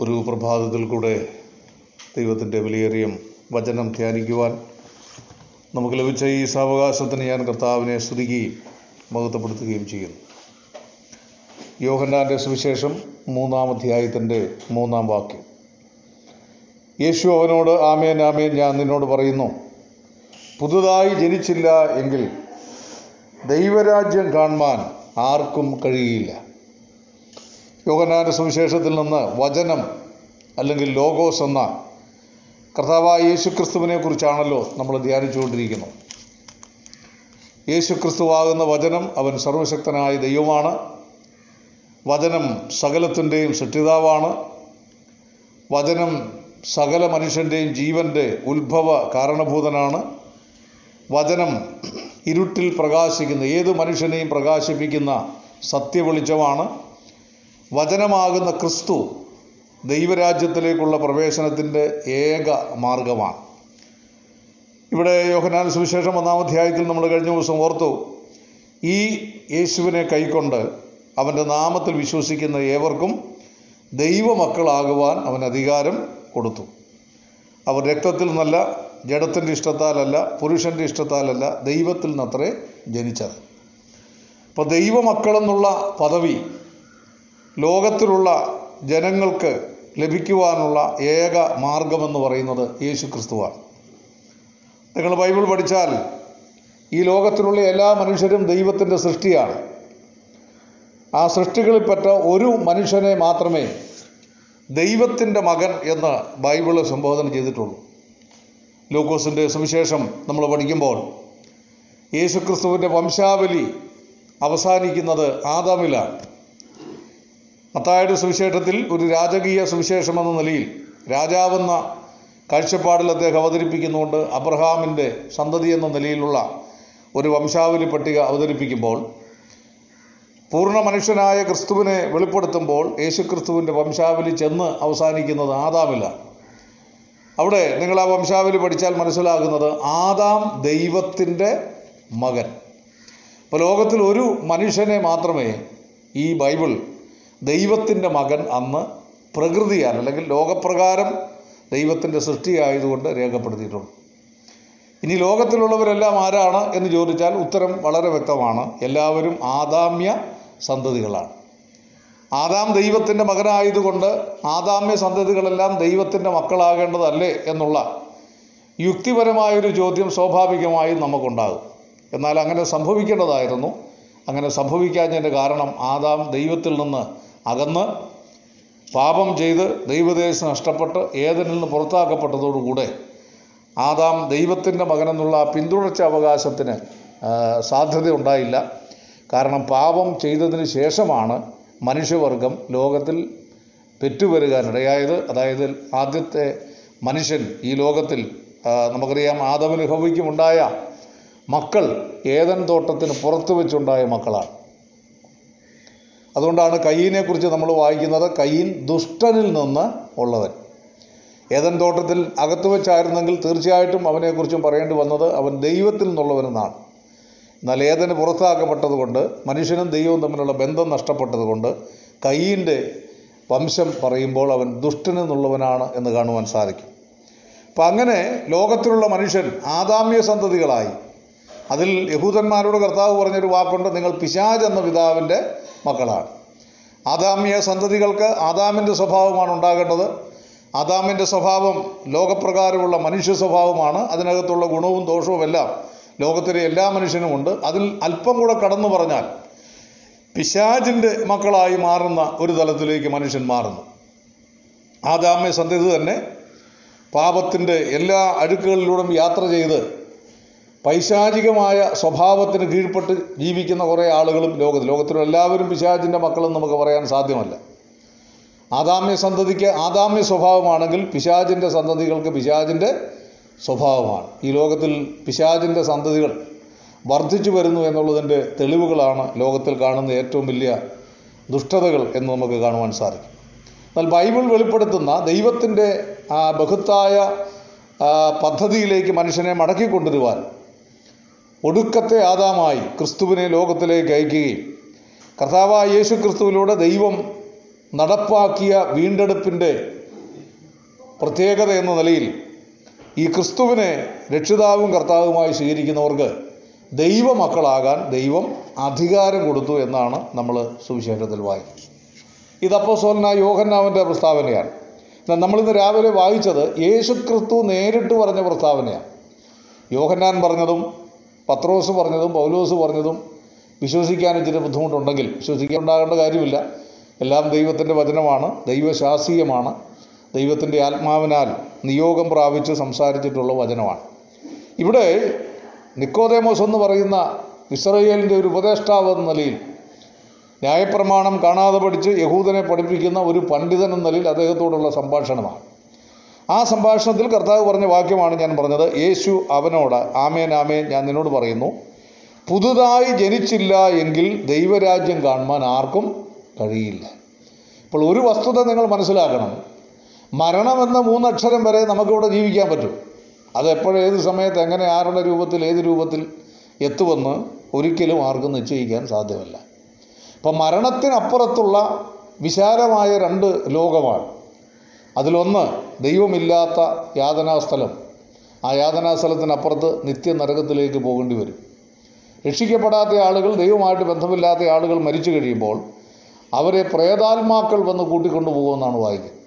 ഒരു പ്രഭാതത്തിൽ കൂടെ ദൈവത്തിന്റെ വിലയേറിയ വചനം ധ്യാനിക്കുവാൻ നമുക്ക് ലഭിച്ച ഈ സാവകാശത്തിന് ഞാൻ കർത്താവിനെ സ്തുതിക്കുകയും മഹത്വപ്പെടുത്തുകയും ചെയ്യുന്നു. യോഹന്നാന്റെ സുവിശേഷം മൂന്നാം അധ്യായത്തിന്റെ മൂന്നാം വാക്യം. യേശു അവനോട് ആമേൻ ആമേൻ ഞാൻ നിന്നോട് പറയുന്നു പുതുതായി ജനിച്ചില്ല എങ്കിൽ ദൈവരാജ്യം കാണുവാൻ ആർക്കും കഴിയില്ല. യോഹന്നാന്റെ സുവിശേഷത്തിൽ നിന്ന് വചനം അല്ലെങ്കിൽ ലോഗോസ് എന്ന കർത്താവായ യേശു ക്രിസ്തുവിനെ കുറിച്ചാണല്ലോ നമ്മൾ ധ്യാനിച്ചുകൊണ്ടിരിക്കുന്നത് യേശു ക്രിസ്തുവാകുന്ന വചനം അവൻ സർവശക്തനായ ദൈവമാണ്. വചനം സകലത്തിന്റെയും സൃഷ്ടിതാവാണ്. വചനം സകല മനുഷ്യന്റെയും ജീവന്റെ ഉത്ഭവ കാരണഭൂതനാണ്. വചനം ഇരുട്ടിൽ പ്രകാശിക്കുന്ന ഏത് മനുഷ്യനെയും പ്രകാശിപ്പിക്കുന്ന സത്യവെളിച്ചമാണ്. വചനമാകുന്ന ക്രിസ്തു ദൈവരാജ്യത്തിലേക്കുള്ള പ്രവേശനത്തിന്റെ ഏക മാർഗമാണ്. ഇവിടെ യോഹനാൻ സുവിശേഷം ഒന്നാം അധ്യായത്തിൽ നമ്മൾ കഴിഞ്ഞ ദിവസം ഓർത്തു ഈ യേശുവിനെ കൈക്കൊണ്ട് അവന്റെ നാമത്തിൽ വിശ്വസിക്കുന്ന ഏവർക്കും ദൈവമക്കളാകുവാൻ അവൻ അധികാരം കൊടുത്തു. അവർ രക്തത്തിൽ നിന്നല്ല ജഡത്തിന്റെ ഇഷ്ടത്താലല്ല പുരുഷന്റെ ഇഷ്ടത്താലല്ല ദൈവത്തിൽ നിന്നത്രേ ജനിച്ചത്. അപ്പോൾ ദൈവമക്കളെന്നുള്ള പദവി ലോകത്തിലുള്ള ജനങ്ങൾക്ക് ലഭിക്കുവാനുള്ള ഏക മാർഗമെന്ന് പറയുന്നത് യേശു ക്രിസ്തുവാണ് നിങ്ങൾ ബൈബിൾ പഠിച്ചാൽ ഈ ലോകത്തിലുള്ള എല്ലാ മനുഷ്യരും ദൈവത്തിന്റെ സൃഷ്ടിയാണ്. ആ സൃഷ്ടികളിൽപ്പെട്ട ഒരു മനുഷ്യനെ മാത്രമേ ദൈവത്തിന്റെ മകൻ എന്ന് ബൈബിൾ സംബോധന ചെയ്തിട്ടുള്ളൂ. ലൂക്കോസിന്റെ സുവിശേഷം നമ്മൾ പഠിക്കുമ്പോൾ യേശുക്രിസ്തുവിന്റെ വംശാവലി അവസാനിക്കുന്നത് ആദാമിലാണ്. മത്തായുടെ സുവിശേഷത്തിൽ ഒരു രാജകീയ സുവിശേഷം എന്ന നിലയിൽ രാജാവെന്ന കാഴ്ചപ്പാടിൽ അദ്ദേഹം അവതരിപ്പിക്കുന്നുകൊണ്ട് അബ്രഹാമിന്റെ സന്തതി എന്ന നിലയിലുള്ള ഒരു വംശാവലി പട്ടിക അവതരിപ്പിക്കുമ്പോൾ പൂർണ മനുഷ്യനായ ക്രിസ്തുവിനെ വെളിപ്പെടുത്തുമ്പോൾ യേശു ക്രിസ്തുവിന്റെ വംശാവലി ചെന്ന് അവസാനിക്കുന്നത് ആദാമില്ല അവിടെ നിങ്ങൾ ആ വംശാവലി പഠിച്ചാൽ മനസ്സിലാകുന്നത് ആദാം ദൈവത്തിന്റെ മകൻ. ഇപ്പോൾ ലോകത്തിൽ ഒരു മനുഷ്യനെ മാത്രമേ ഈ ബൈബിൾ ദൈവത്തിന്റെ മകൻ അന്ന് പ്രകൃതിയാൽ അല്ലെങ്കിൽ ലോകപ്രകാരം ദൈവത്തിന്റെ സൃഷ്ടിയായതുകൊണ്ട് രേഖപ്പെടുത്തിയിട്ടുണ്ട്. ഇനി ലോകത്തിലുള്ളവരെല്ലാം ആരാണ് എന്ന് ചോദിച്ചാൽ ഉത്തരം വളരെ വ്യക്തമാണ്. എല്ലാവരും ആദാമ്യ സന്തതികളാണ്. ആദാം ദൈവത്തിന്റെ മകനായതുകൊണ്ട് ആദാമ്യ സന്തതികളെല്ലാം ദൈവത്തിന്റെ മക്കളാകേണ്ടതല്ലേ എന്നുള്ള യുക്തിപരമായൊരു ചോദ്യം സ്വാഭാവികമായും നമുക്കുണ്ടാകും. എന്നാൽ അങ്ങനെ സംഭവിക്കേണ്ടതായിരുന്നു. അങ്ങനെ സംഭവിക്കാഞ്ഞതിന്റെ കാരണം ആദാം ദൈവത്തിൽ നിന്ന് അകന്ന് പാപം ചെയ്ത് ദൈവദേശം നഷ്ടപ്പെട്ട് ഏതിനിൽ നിന്ന് പുറത്താക്കപ്പെട്ടതോടുകൂടെ ആദാം ദൈവത്തിന്റെ മകനെന്നുള്ള പിന്തുടർച്ച അവകാശത്തിന് സാധ്യത ഉണ്ടായില്ല കാരണം പാപം ചെയ്തതിന് ശേഷമാണ് മനുഷ്യവർഗം ലോകത്തിൽ പെറ്റുവരുകാനിടയായത്. അതായത് ആദ്യത്തെ മനുഷ്യൻ ഈ ലോകത്തിൽ നമുക്കറിയാം ആദവന് മക്കൾ ഏതൻ തോട്ടത്തിന് പുറത്തു വെച്ചുണ്ടായ മക്കളാണ്. അതുകൊണ്ടാണ് കയ്യീനെക്കുറിച്ച് നമ്മൾ വായിക്കുന്നത് കയ്യീൻ ദുഷ്ടനിൽ നിന്ന് ഉള്ളവൻ. ഏതൻ തോട്ടത്തിൽ അകത്ത് വെച്ചായിരുന്നെങ്കിൽ തീർച്ചയായിട്ടും അവനെക്കുറിച്ചും പറയേണ്ടി വന്നത് അവൻ ദൈവത്തിൽ നിന്നുള്ളവനെന്നാണ്. എന്നാൽ ഏതന് പുറത്താക്കപ്പെട്ടതുകൊണ്ട് മനുഷ്യനും ദൈവവും തമ്മിലുള്ള ബന്ധം നഷ്ടപ്പെട്ടതുകൊണ്ട് കയ്യീന്റെ വംശം പറയുമ്പോൾ അവൻ ദുഷ്ടനിൽ നിന്നുള്ളവനാണ് എന്ന് കാണുവാൻ സാധിക്കും. അപ്പം അങ്ങനെ ലോകത്തിലുള്ള മനുഷ്യൻ ആദാമ്യ സന്തതികളായി അതിൽ യഹൂദന്മാരോട് കർത്താവ് പറഞ്ഞൊരു വാക്കുണ്ട് നിങ്ങൾ പിശാജ് എന്ന പിതാവിന്റെ മക്കളാണ്. ആദാമിയ സന്തതികൾക്ക് ആദാമിന്റെ സ്വഭാവമാണ് ഉണ്ടാകേണ്ടത്. ആദാമിന്റെ സ്വഭാവം ലോകപ്രകാരമുള്ള മനുഷ്യ സ്വഭാവമാണ്. അതിനകത്തുള്ള ഗുണവും ദോഷവും എല്ലാം ലോകത്തിലെ എല്ലാ മനുഷ്യനുമുണ്ട് അതിൽ അല്പം കൂടെ കടന്നു പറഞ്ഞാൽ പിശാജിന്റെ മക്കളായി മാറുന്ന ഒരു തലത്തിലേക്ക് മനുഷ്യൻ മാറുന്നു. ആദാമ്യ സന്തതി തന്നെ പാപത്തിന്റെ എല്ലാ അഴുക്കുകളിലൂടെ യാത്ര ചെയ്ത് പൈശാചികമായ സ്വഭാവത്തിന് കീഴ്പ്പെട്ട് ജീവിക്കുന്ന കുറേ ആളുകളും ലോകത്ത് ലോകത്തിലുള്ള എല്ലാവരും പിശാചിന്റെ മക്കളെന്ന് നമുക്ക് പറയാൻ സാധ്യമല്ല. ആദാമ്യ സന്തതിക്ക് ആദാമ്യ സ്വഭാവമാണെങ്കിൽ പിശാചിന്റെ സന്തതികൾക്ക് പിശാചിന്റെ സ്വഭാവമാണ്. ഈ ലോകത്തിൽ പിശാചിന്റെ സന്തതികൾ വർദ്ധിച്ചു വരുന്നു എന്നുള്ളതിന്റെ തെളിവുകളാണ് ലോകത്തിൽ കാണുന്ന ഏറ്റവും വലിയ ദുഷ്ടതകൾ എന്ന് നമുക്ക് കാണുവാൻ സാധിക്കും. എന്നാൽ ബൈബിൾ വെളിപ്പെടുത്തുന്ന ദൈവത്തിന്റെ ആ ബഹുത്തായ പദ്ധതിയിലേക്ക് മനുഷ്യനെ മടക്കിക്കൊണ്ടുവരുവാൻ ഒടുക്കത്തെ ആദാമായി ക്രിസ്തുവിനെ ലോകത്തിലേക്ക് അയക്കുകയും കർത്താവായ യേശു ക്രിസ്തുവിലൂടെ ദൈവം നടപ്പാക്കിയ വീണ്ടെടുപ്പിന്റെ പ്രത്യേകത എന്ന നിലയിൽ ഈ ക്രിസ്തുവിനെ രക്ഷിതാവും കർത്താവുമായി സ്വീകരിക്കുന്നവർക്ക് ദൈവമക്കളാകാൻ ദൈവം അധികാരം കൊടുത്തു എന്നാണ് നമ്മൾ സുവിശേഷത്തിൽ വായിക്കുന്നത്. ഇത് അപ്പോസ്തലനായ യോഹന്നാവിന്റെ പ്രസ്താവനയാണ്. നമ്മളിന്ന് രാവിലെ വായിച്ചത് യേശു ക്രിസ്തു നേരിട്ട് പറഞ്ഞ പ്രസ്താവനയാണ്. യോഹന്നാൻ പറഞ്ഞതും പത്രോസ് പറഞ്ഞതും പൗലോസ് പറഞ്ഞതും വിശ്വസിക്കാൻ ഇച്ചിരി ബുദ്ധിമുട്ടുണ്ടെങ്കിൽ വിശ്വസിക്കാൻ ഉണ്ടാകേണ്ട കാര്യമില്ല. എല്ലാം ദൈവത്തിന്റെ വചനമാണ് ദൈവശാസ്ത്രീയമാണ്. ദൈവത്തിന്റെ ആത്മാവിനാൽ നിയോഗം പ്രാപിച്ച് സംസാരിച്ചിട്ടുള്ള വചനമാണ്. ഇവിടെ നിക്കോദേമോസ് എന്ന് പറയുന്ന ഇസ്രയേലിന്റെ ഒരു ഉപദേഷ്ടാവ് എന്ന നിലയിൽ ന്യായപ്രമാണം കാണാതെ പഠിച്ച് യഹൂദനെ പഠിപ്പിക്കുന്ന ഒരു പണ്ഡിതൻ എന്ന നിലയിൽ അദ്ദേഹത്തോടുള്ള സംഭാഷണമാണ്. ആ സംഭാഷണത്തിൽ കർത്താവ് പറഞ്ഞ വാക്യമാണ് ഞാൻ പറഞ്ഞത്. യേശു അവനോട് ആമേൻ ആമേൻ ഞാൻ നിന്നോട് പറയുന്നു. പുതുതായി ജനിച്ചില്ല എങ്കിൽ ദൈവരാജ്യം കാണുവാൻ ആർക്കും കഴിയില്ല. ഇപ്പോൾ ഒരു വസ്തുത നിങ്ങൾ മനസ്സിലാക്കണം. മരണമെന്ന മൂന്നക്ഷരം വരെ നമുക്കിവിടെ ജീവിക്കാൻ പറ്റും. അത് എപ്പോഴും ഏത് സമയത്ത് എങ്ങനെ ആരുടെ രൂപത്തിൽ ഏത് രൂപത്തിൽ എത്തുമെന്ന് ഒരിക്കലും ആർക്കും നിശ്ചയിക്കാൻ സാധ്യമല്ല. അപ്പം മരണത്തിനപ്പുറത്തുള്ള വിശാലമായ രണ്ട് ലോകമാണ്. അതിലൊന്ന് ദൈവമില്ലാത്ത യാതനാസ്ഥലം ആ യാതനാസ്ഥലത്തിനപ്പുറത്ത് നിത്യനരകത്തിലേക്ക് പോകേണ്ടി വരും. രക്ഷിക്കപ്പെടാത്ത ആളുകൾ ദൈവമായിട്ട് ബന്ധമില്ലാത്ത ആളുകൾ മരിച്ചു കഴിയുമ്പോൾ അവരെ പ്രേതാത്മാക്കൾ വന്ന് കൂട്ടിക്കൊണ്ടു പോകുമെന്നാണ് വായിക്കുന്നത്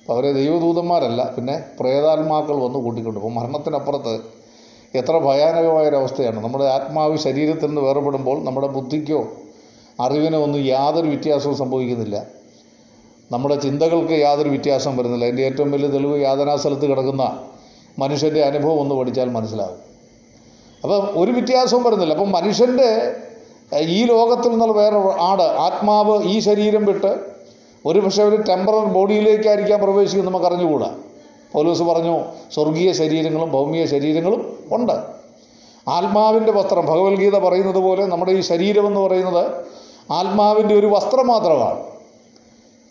അപ്പോൾ അവരെ ദൈവദൂതന്മാരല്ല പിന്നെ പ്രേതാത്മാക്കൾ വന്ന് കൂട്ടിക്കൊണ്ടു പോകും. മരണത്തിനപ്പുറത്ത് എത്ര ഭയാനകമായൊരവസ്ഥയാണ്. നമ്മുടെ ആത്മാവ് ശരീരത്തിൽ നിന്ന് വേർപെടുമ്പോൾ നമ്മുടെ ബുദ്ധിക്കോ അറിവിനോ ഒന്നും യാതൊരു വ്യത്യാസവും സംഭവിക്കുന്നില്ല. നമ്മുടെ ചിന്തകൾക്ക് യാതൊരു വ്യത്യാസം വരുന്നില്ല. അതിന്റെ ഏറ്റവും വലിയ തെളിവ് യാതനാസ്ഥലത്ത് കിടക്കുന്ന മനുഷ്യന്റെ അനുഭവം ഒന്ന് പഠിച്ചാൽ മനസ്സിലാകും അപ്പം ഒരു വ്യത്യാസവും വരുന്നില്ല. അപ്പം മനുഷ്യന്റെ ഈ ലോകത്തിൽ നിന്നുള്ള വേറെ ആട് ആത്മാവ് ഈ ശരീരം വിട്ട് ഒരു പക്ഷേ ഒരു ടെമ്പറൽ ബോഡിയിലേക്കായിരിക്കാം പ്രവേശിക്കുന്നത് നമുക്ക് അറിഞ്ഞുകൂടാ. പോലീസ് പറഞ്ഞു സ്വർഗീയ ശരീരങ്ങളും ഭൗമിക ശരീരങ്ങളും ഉണ്ട്. ആത്മാവിന്റെ വസ്ത്രം ഭഗവത്ഗീത പറയുന്നത് പോലെ നമ്മുടെ ഈ ശരീരം എന്ന് പറയുന്നത് ആത്മാവിന്റെ ഒരു വസ്ത്രം മാത്രമാണ്.